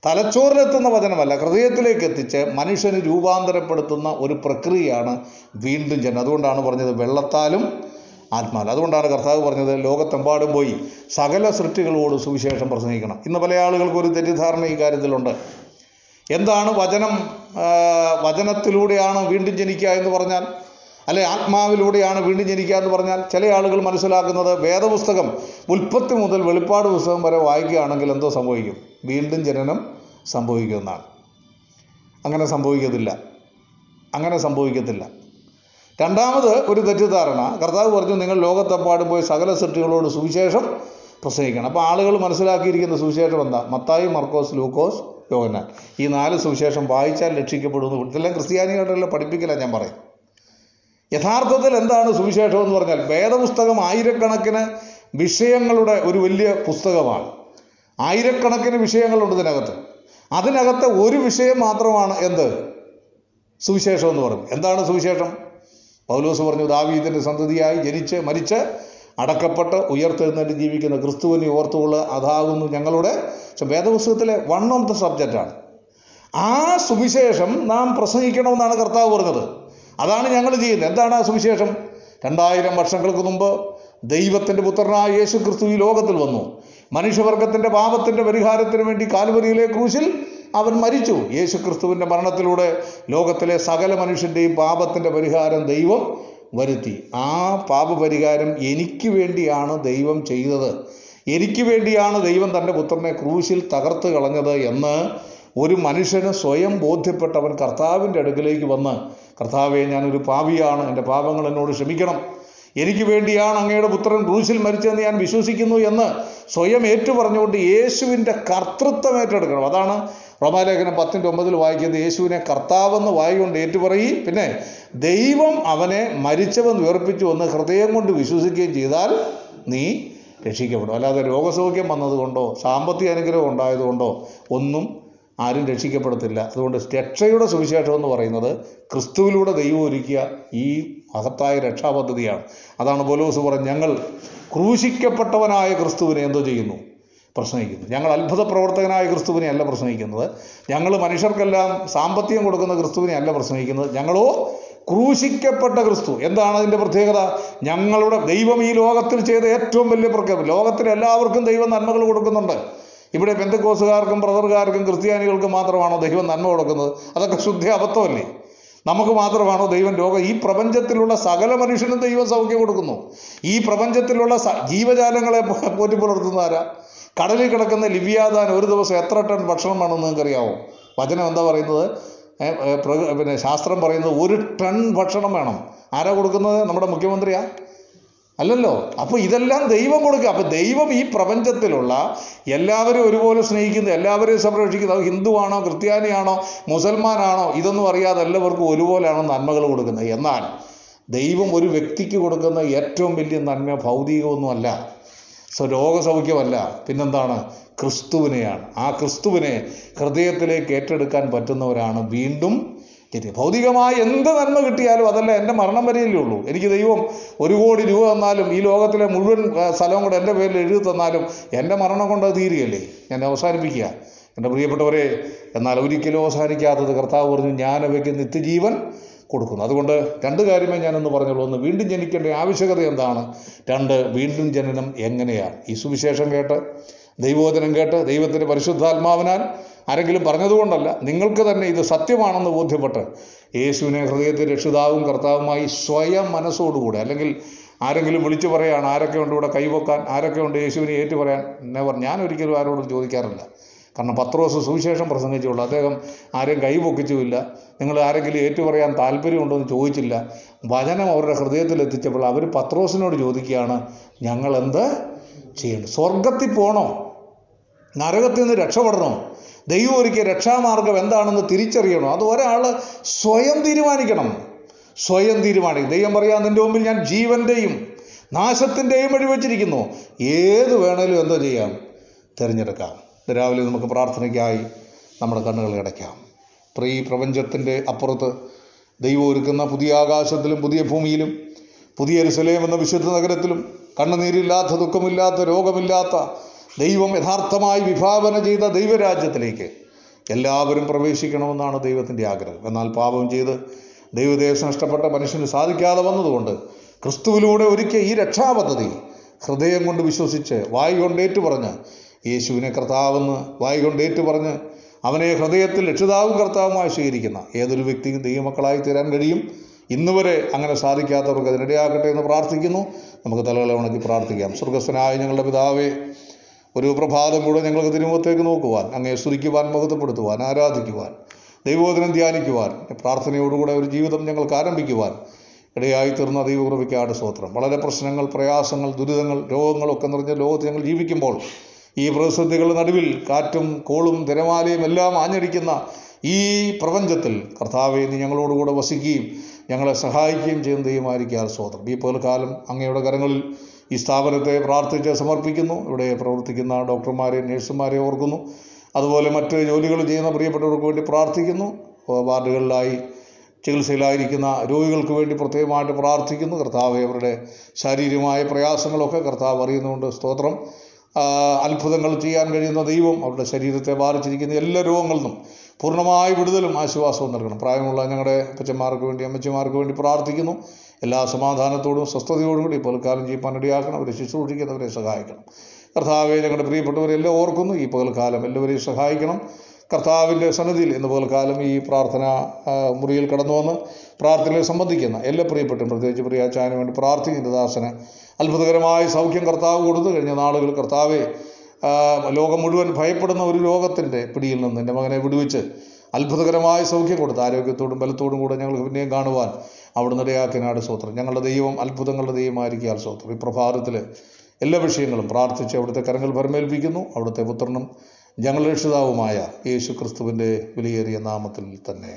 തലച്ചോറിലെത്തുന്ന വചനമല്ല ഹൃദയത്തിലേക്ക് എത്തിച്ച് മനുഷ്യന് രൂപാന്തരപ്പെടുത്തുന്ന ഒരു പ്രക്രിയയാണ് വീണ്ടും ജനം അതുകൊണ്ടാണ് പറഞ്ഞത് വെള്ളത്താലും ആത്മാവിൽ. അതുകൊണ്ടാണ് കർത്താവ് പറഞ്ഞത് ലോകത്തെമ്പാടും പോയി സകല സൃഷ്ടികളോട് സുവിശേഷം പ്രസംഗിക്കണം. ഇന്ന് പല ആളുകൾക്കും ഒരു തെറ്റിദ്ധാരണ ഈ കാര്യത്തിലുണ്ട്. എന്താണ് വചനം വചനത്തിലൂടെയാണ് വീണ്ടും ജനിക്കുക എന്ന് പറഞ്ഞാൽ അല്ലെ ആത്മാവിലൂടെയാണ് വീണ്ടും ജനിക്കുക എന്ന് പറഞ്ഞാൽ ചില ആളുകൾ മനസ്സിലാക്കുന്നത് വേദപുസ്തകം ഉൽപ്പത്തി മുതൽ വെളിപ്പാട് പുസ്തകം വരെ വായിക്കുകയാണെങ്കിൽ എന്തോ സംഭവിക്കും? വീണ്ടും ജനനം സംഭവിക്കുമെന്നാണ് അങ്ങനെ സംഭവിക്കത്തില്ല. അങ്ങനെ സംഭവിക്കത്തില്ല. രണ്ടാമത് ഒരു തെറ്റിദ്ധാരണ. കർത്താവ് പറഞ്ഞു നിങ്ങൾ ലോകത്തെപ്പാടും പോയി സകല സൃഷ്ടികളോട് സുവിശേഷം പ്രസംഗിക്കണം. അപ്പോൾ ആളുകൾ മനസ്സിലാക്കിയിരിക്കുന്ന സുവിശേഷം എന്താ? മത്തായി മർക്കോസ് ലൂക്കോസ് യോഹന്നാൻ. ഈ നാല് സുവിശേഷം വായിച്ചാൽ രക്ഷിക്കപ്പെടുന്നു. ഇതെല്ലാം ക്രിസ്ത്യാനികളുടെ പഠിപ്പിക്കില്ല ഞാൻ പറയും. യഥാർത്ഥത്തിൽ എന്താണ് സുവിശേഷം എന്ന് പറഞ്ഞാൽ വേദപുസ്തകം ആയിരക്കണക്കിന് വിഷയങ്ങളുടെ ഒരു വലിയ പുസ്തകമാണ്. ആയിരക്കണക്കിന് വിഷയങ്ങളുണ്ട് ഇതിനകത്ത്. അതിനകത്തെ ഒരു വിഷയം മാത്രമാണ് എന്ത്? സുവിശേഷം എന്ന് പറയും. എന്താണ് സുവിശേഷം? പൗലോസ് പറഞ്ഞു ദാവീദിന്റെ സന്തതിയായി ജനിച്ച് മരിച്ച് അടക്കപ്പെട്ട് ഉയർത്തെഴുന്നേറ്റ് ജീവിക്കുന്ന ക്രിസ്തുവിനെ ഓർത്തുകൊള്ളുക അതാകുന്നു ഞങ്ങളുടെ വേദപുസ്തകത്തിലെ വൺ ഓഫ് ദ സബ്ജക്റ്റാണ് ആ സുവിശേഷം നാം പ്രസംഗിക്കണമെന്നാണ് കർത്താവ് പറഞ്ഞത്. അതാണ് ഞങ്ങൾ ചെയ്യുന്നത്. എന്താണ് ആ സുവിശേഷം? രണ്ടായിരം വർഷങ്ങൾക്ക് മുമ്പ് ദൈവത്തിന്റെ പുത്രനായ യേശു ക്രിസ്തു ഈ ലോകത്തിൽ വന്നു. മനുഷ്യവർഗത്തിന്റെ പാപത്തിന്റെ പരിഹാരത്തിന് വേണ്ടി കാൽവരിയിലെ ക്രൂശിൽ അവൻ മരിച്ചു. യേശു ക്രിസ്തുവിന്റെ മരണത്തിലൂടെ ലോകത്തിലെ സകല മനുഷ്യന്റെയും പാപത്തിന്റെ പരിഹാരം ദൈവം വരുത്തി. ആ പാപപരിഹാരം എനിക്ക് വേണ്ടിയാണ് ദൈവം ചെയ്തത്. എനിക്ക് വേണ്ടിയാണ് ദൈവം തന്റെ പുത്രനെ ക്രൂശിൽ തകർത്ത് കളഞ്ഞത് എന്ന് ഒരു മനുഷ്യന് സ്വയം ബോധ്യപ്പെട്ടവൻ കർത്താവിന്റെ അടുക്കിലേക്ക് വന്ന് കർത്താവെ ഞാനൊരു പാപിയാണ്. എന്റെ പാപങ്ങൾ എന്നോട് ക്ഷമിക്കണം. എനിക്ക് വേണ്ടിയാണ് അങ്ങയുടെ പുത്രൻ ക്രൂശിൽ മരിച്ചതെന്ന് ഞാൻ വിശ്വസിക്കുന്നു എന്ന് സ്വയം ഏറ്റുപറഞ്ഞുകൊണ്ട് യേശുവിന്റെ കർത്തൃത്വം ഏറ്റെടുക്കണം. അതാണ് റോമാലേഖനം പത്തിന്റെ ഒമ്പതിൽ വായിക്കുന്നത് യേശുവിനെ കർത്താവെന്ന് വായുകൊണ്ട് ഏറ്റുപറയി. പിന്നെ ദൈവം അവനെ മരിച്ചവെന്ന് ഉയർപ്പിച്ചു എന്ന് ഹൃദയം കൊണ്ട് വിശ്വസിക്കുകയും ചെയ്താൽ നീ രക്ഷിക്കപ്പെടും. അല്ലാതെ രോഗസൗഖ്യം വന്നതുകൊണ്ടോ സാമ്പത്തിക അനുഗ്രഹം ഉണ്ടായതുകൊണ്ടോ ഒന്നും ആരും രക്ഷിക്കപ്പെടത്തില്ല. അതുകൊണ്ട് രക്ഷയുടെ സുവിശേഷം എന്ന് പറയുന്നത് ക്രിസ്തുവിലൂടെ ദൈവം ഒരുക്കിയ ഈ മഹത്തായ രക്ഷാപദ്ധതിയാണ്. അതാണ് പോലോസ് പറഞ്ഞ് ഞങ്ങൾ ക്രൂശിക്കപ്പെട്ടവനായ ക്രിസ്തുവിനെ എന്തോ ചെയ്യുന്നു? പ്രസംഗിക്കുന്നു ഞങ്ങൾ അത്ഭുത പ്രവർത്തകനായ ക്രിസ്തുവിനെ അല്ല പ്രസംഗിക്കുന്നത് ഞങ്ങൾ മനുഷ്യർക്കെല്ലാം സാമ്പത്തികം കൊടുക്കുന്ന ക്രിസ്തുവിനെ അല്ല പ്രസംഗിക്കുന്നത് ഞങ്ങളോ ക്രൂശിക്കപ്പെട്ട ക്രിസ്തു. എന്താണ് അതിന്റെ പ്രത്യേകത? ഞങ്ങളുടെ ദൈവം ഈ ലോകത്തിൽ ചെയ്ത ഏറ്റവും വലിയ പ്രഖ്യാപനം. ലോകത്തിലെ എല്ലാവർക്കും ദൈവം നന്മകൾ കൊടുക്കുന്നുണ്ട്. ഇവിടെ ബന്ധുക്കോസുകാർക്കും ബ്രദർകാർക്കും ക്രിസ്ത്യാനികൾക്കും മാത്രമാണോ ദൈവം നന്മ കൊടുക്കുന്നത്? അതൊക്കെ ശുദ്ധ അബദ്ധമല്ലേ? നമുക്ക് മാത്രമാണോ ദൈവം ലോകം? ഈ പ്രപഞ്ചത്തിലുള്ള സകല മനുഷ്യനും ദൈവം സൗഖ്യം കൊടുക്കുന്നു. ഈ പ്രപഞ്ചത്തിലുള്ള ജീവജാലങ്ങളെ പോറ്റി പുലർത്തുന്ന ആരാ? കടലിൽ കിടക്കുന്ന ലിവ്യാദാൻ ഒരു ദിവസം എത്ര ടൺ ഭക്ഷണം വേണമെന്ന് നിങ്ങൾക്കറിയാവോ? വചനം എന്താ പറയുന്നത്? പിന്നെ ശാസ്ത്രം പറയുന്നത് ഒരു ടൺ ഭക്ഷണം വേണം. ആരാ കൊടുക്കുന്നത്? നമ്മുടെ മുഖ്യമന്ത്രിയാ? അല്ലല്ലോ. അപ്പോൾ ഇതെല്ലാം ദൈവം കൊടുക്കുക. അപ്പോൾ ദൈവം ഈ പ്രപഞ്ചത്തിലുള്ള എല്ലാവരും ഒരുപോലെ സ്നേഹിക്കുന്നത് എല്ലാവരെയും സംരക്ഷിക്കുന്നത് അത് ഹിന്ദുവാണോ ക്രിസ്ത്യാനിയാണോ മുസൽമാനാണോ? ഇതൊന്നും അറിയാതെ എല്ലാവർക്കും ഒരുപോലെയാണോ നന്മകൾ കൊടുക്കുന്നത്. എന്നാൽ ദൈവം ഒരു വ്യക്തിക്ക് കൊടുക്കുന്ന ഏറ്റവും വലിയ നന്മ ഭൗതികമൊന്നുമല്ല. രോഗസൗഖ്യമല്ല പിന്നെന്താണ്? ക്രിസ്തുവിനെയാണ്. ആ ക്രിസ്തുവിനെ ഹൃദയത്തിലേക്ക് ഏറ്റെടുക്കാൻ പറ്റുന്നവരാണ് വീണ്ടും ജനിക്കുക ഭൗതികമായ എന്ത് നന്മ കിട്ടിയാലും അതല്ല എന്റെ മരണം വരെയല്ലേ ഉള്ളൂ. എനിക്ക് ദൈവം ഒരു കോടി രൂപ തന്നാലും ഈ ലോകത്തിലെ മുഴുവൻ സ്ഥലവും കൂടെ എന്റെ പേരിൽ എഴുതി തന്നാലും എന്റെ മരണം കൊണ്ട് അത് തീരുകയല്ലേ? ഞാൻ അവസാനിപ്പിക്കുക. എന്റെ പ്രിയപ്പെട്ടവരെ എന്നാൽ ഒരിക്കലും അവസാനിക്കാത്തത് കർത്താവ് പറഞ്ഞു ഞാൻ അവയ്ക്ക് നിത്യജീവൻ കൊടുക്കുന്നു. അതുകൊണ്ട് രണ്ട് കാര്യമേ ഞാനൊന്ന് പറഞ്ഞുള്ളൂ. ഒന്ന് വീണ്ടും ജനിക്കേണ്ട ആവശ്യകത എന്താണ്? രണ്ട് വീണ്ടും ജനനം എങ്ങനെയാണ്? ഈ സുവിശേഷം കേട്ട് ദൈവോധനം കേട്ട് ദൈവത്തിന്റെ പരിശുദ്ധാത്മാവിനാൽ ആരെങ്കിലും പറഞ്ഞതുകൊണ്ടല്ല നിങ്ങൾക്ക് തന്നെ ഇത് സത്യമാണെന്ന് ബോധ്യപ്പെട്ട് യേശുവിനെ ഹൃദയത്തിൽ രക്ഷിതാവും കർത്താവുമായി സ്വയം മനസ്സോടുകൂടെ അല്ലെങ്കിൽ ആരെങ്കിലും വിളിച്ചു പറയാണ് ആരൊക്കെ ഉണ്ട് ഇവിടെ കൈവക്കാൻ? ആരൊക്കെ ഉണ്ട്? യേശുവിനെ ഏറ്റു പറയാൻ നെവർ ഞാൻ ആരോടും ചോദിക്കാറില്ല. കാരണം പത്രോസ് സുവിശേഷം പ്രസംഗിച്ചുള്ളൂ. അദ്ദേഹം ആരെയും കൈ പൊക്കിച്ചുമില്ല നിങ്ങൾ ആരെങ്കിലും ഏറ്റുപറയാൻ താല്പര്യമുണ്ടോ എന്ന് ചോദിച്ചില്ല. വചനം അവരുടെ ഹൃദയത്തിൽ എത്തിച്ചപ്പോൾ അവർ പത്രോസിനോട് ചോദിക്കുകയാണ് ഞങ്ങൾ എന്ത് ചെയ്യണം? സ്വർഗത്തിൽ പോകണോ നരകത്തിൽ നിന്ന് രക്ഷപ്പെടണോ? ദൈവം ഒരുക്കിയ രക്ഷാമാർഗം എന്താണെന്ന് തിരിച്ചറിയണോ? അത് ഒരാൾ സ്വയം തീരുമാനിക്കണം. സ്വയം തീരുമാനിക്കും ദൈവം പറയാം നിന്റെ മുമ്പിൽ ഞാൻ ജീവന്റെയും നാശത്തിന്റെയും വഴി വച്ചിരിക്കുന്നു. ഏത് വേണേലും എന്തോ ചെയ്യാം. തിരഞ്ഞെടുക്കാം. രാവിലെ നമുക്ക് പ്രാർത്ഥനയ്ക്കായി നമ്മുടെ കണ്ണുകൾ അടയ്ക്കാം. ഇത്ര ഈ പ്രപഞ്ചത്തിന്റെ അപ്പുറത്ത് ദൈവം ഒരുക്കുന്ന പുതിയ ആകാശത്തിലും പുതിയ ഭൂമിയിലും പുതിയ എരുസലേം എന്ന വിശുദ്ധ നഗരത്തിലും കണ്ണുനീരില്ലാത്ത ദുഃഖമില്ലാത്ത രോഗമില്ലാത്ത ദൈവം യഥാർത്ഥമായി വിഭാവന ചെയ്ത ദൈവരാജ്യത്തിലേക്ക് എല്ലാവരും പ്രവേശിക്കണമെന്നാണ് ദൈവത്തിന്റെ ആഗ്രഹം. എന്നാൽ പാപം ചെയ്ത് ദൈവദേശം നഷ്ടപ്പെട്ട മനുഷ്യന് സാധിക്കാതെ വന്നതുകൊണ്ട് ക്രിസ്തുവിലൂടെ ഒരുക്കിയ ഈ രക്ഷാപദ്ധതി ഹൃദയം കൊണ്ട് വിശ്വസിച്ച് വായി കൊണ്ടേറ്റു പറഞ്ഞ് യേശുവിനെ കർത്താവെന്ന് വായി ഏറ്റുപറഞ്ഞ് പറഞ്ഞ് അവനെ ഹൃദയത്തിൽ രക്ഷിതാവും കർത്താവുമായി സ്വീകരിക്കുന്ന ഏതൊരു വ്യക്തിയും ദൈവമക്കളായി തീരാൻ കഴിയും. ഇന്നുവരെ അങ്ങനെ സാധിക്കാത്തവർക്ക് അതിനിടയാക്കട്ടെ എന്ന് പ്രാർത്ഥിക്കുന്നു. നമുക്ക് തലകളെ ഉണക്കി പ്രാർത്ഥിക്കാം. സ്വർഗസ്വനായ ഞങ്ങളുടെ പിതാവേ ഒരു പ്രഭാതം കൂടെ ഞങ്ങൾക്ക് തിരുമുഖത്തേക്ക് നോക്കുവാൻ അങ്ങേ സ്തുതിക്കുവാൻ മുഖത്തപ്പെടുത്തുവാൻ ആരാധിക്കുവാൻ ദൈവോധനം ധ്യാനിക്കുവാൻ പ്രാർത്ഥനയോടുകൂടെ ഒരു ജീവിതം ഞങ്ങൾക്ക് ആരംഭിക്കുവാൻ ഇടയായി തീർന്ന ദൈവകൃപയ്ക്കാട് സ്തോത്രം. വളരെ പ്രശ്നങ്ങൾ പ്രയാസങ്ങൾ ദുരിതങ്ങൾ രോഗങ്ങളൊക്കെ നിറഞ്ഞ ലോകത്ത് ഞങ്ങൾ ജീവിക്കുമ്പോൾ ഈ പ്രതിസന്ധികളുടെ നടുവിൽ കാറ്റും കോളും തിരമാലയും എല്ലാം ആഞ്ഞടിക്കുന്ന ഈ പ്രപഞ്ചത്തിൽ കർത്താവെ നീ ഞങ്ങളോടുകൂടെ വസിക്കുകയും ഞങ്ങളെ സഹായിക്കുകയും ചെയ്യുന്ന ദൈവമായിരിക്കാൻ സ്തോത്രം. ഈ കാലം അങ്ങയുടെ കരങ്ങളിൽ ഈ സ്ഥാപനത്തെ പ്രാർത്ഥിച്ച് സമർപ്പിക്കുന്നു. ഇവിടെ പ്രവർത്തിക്കുന്ന ഡോക്ടർമാരെ നഴ്സുമാരെ ഓർക്കുന്നു. അതുപോലെ മറ്റ് ജോലികൾ ചെയ്യുന്ന പ്രിയപ്പെട്ടവർക്ക് വേണ്ടി പ്രാർത്ഥിക്കുന്നു. വാർഡുകളിലായി ചികിത്സയിലായിരിക്കുന്ന രോഗികൾക്ക് വേണ്ടി പ്രത്യേകമായിട്ട് പ്രാർത്ഥിക്കുന്നു. കർത്താവ് അവരുടെ ശാരീരികമായ പ്രയാസങ്ങളൊക്കെ കർത്താവ് അറിയുന്നുകൊണ്ട് സ്തോത്രം. അത്ഭുതങ്ങൾ ചെയ്യാൻ കഴിയുന്ന ദൈവം അവരുടെ ശരീരത്തെ ബാധിച്ചിരിക്കുന്ന എല്ലാ രോഗങ്ങളിൽ നിന്നും പൂർണമായ വിടുതലും ആശ്വാസവും നൽകണം. പ്രായമുള്ള ഞങ്ങളുടെ അപ്പച്ചന്മാർക്ക് വേണ്ടി അമ്മച്ചിമാർക്ക് വേണ്ടി പ്രാർത്ഥിക്കുന്നു. എല്ലാ സമാധാനത്തോടും സ്വസ്ഥതയോടും കൂടി പകൽക്കാലം ചെയ്യാൻ ഇടയാക്കണം. അവരെ ശുശ്രൂഷിക്കുന്നവരെ സഹായിക്കണം. കർത്താവെ ഞങ്ങളുടെ പ്രിയപ്പെട്ടവരെല്ലാം ഓർക്കുന്നു. ഈ പകൽക്കാലം എല്ലാവരെയും സഹായിക്കണം. കർത്താവിന്റെ സന്നിധിയിൽ ഇന്ന് പകൽക്കാലം ഈ പ്രാർത്ഥന മുറിയിൽ കടന്നു വന്ന് പ്രാർത്ഥനയിൽ സംബന്ധിക്കുന്ന എല്ലാ പ്രിയപ്പെട്ടും പ്രത്യേകിച്ച് പ്രിയാച്ചാന് വേണ്ടി പ്രാർത്ഥിക്കുന്ന ദാസന് അത്ഭുതകരമായ സൗഖ്യം കർത്താവ് കൊടുത്തു കഴിഞ്ഞ നാളുകൾ. കർത്താവെ ലോകം മുഴുവൻ ഭയപ്പെടുന്ന ഒരു രോഗത്തിന്റെ പിടിയിൽ നിന്ന് എന്റെ മകനെ വിടുവിച്ച് അത്ഭുതകരമായ സൗഖ്യം കൊടുത്ത് ആരോഗ്യത്തോടും ബലത്തോടും കൂടെ ഞങ്ങൾക്ക് പിന്നെയും കാണുവാൻ അവിടുന്ന് ഇടയാക്കിനാട് സ്വത്രം ഞങ്ങളുടെ ദൈവം അത്ഭുതങ്ങളുടെ ദൈവമായിരിക്കാൽ സ്വത്രം ഈ പ്രഭാതത്തിൽ എല്ലാ വിഷയങ്ങളും പ്രാർത്ഥിച്ച് അവിടുത്തെ കരങ്ങൾ ഭരമേൽപ്പിക്കുന്നു. അവിടുത്തെ പുത്രനും ഞങ്ങളുടെ രക്ഷിതാവുമായ യേശു ക്രിസ്തുവിന്റെ വിലയേറിയ നാമത്തിൽ തന്നെ.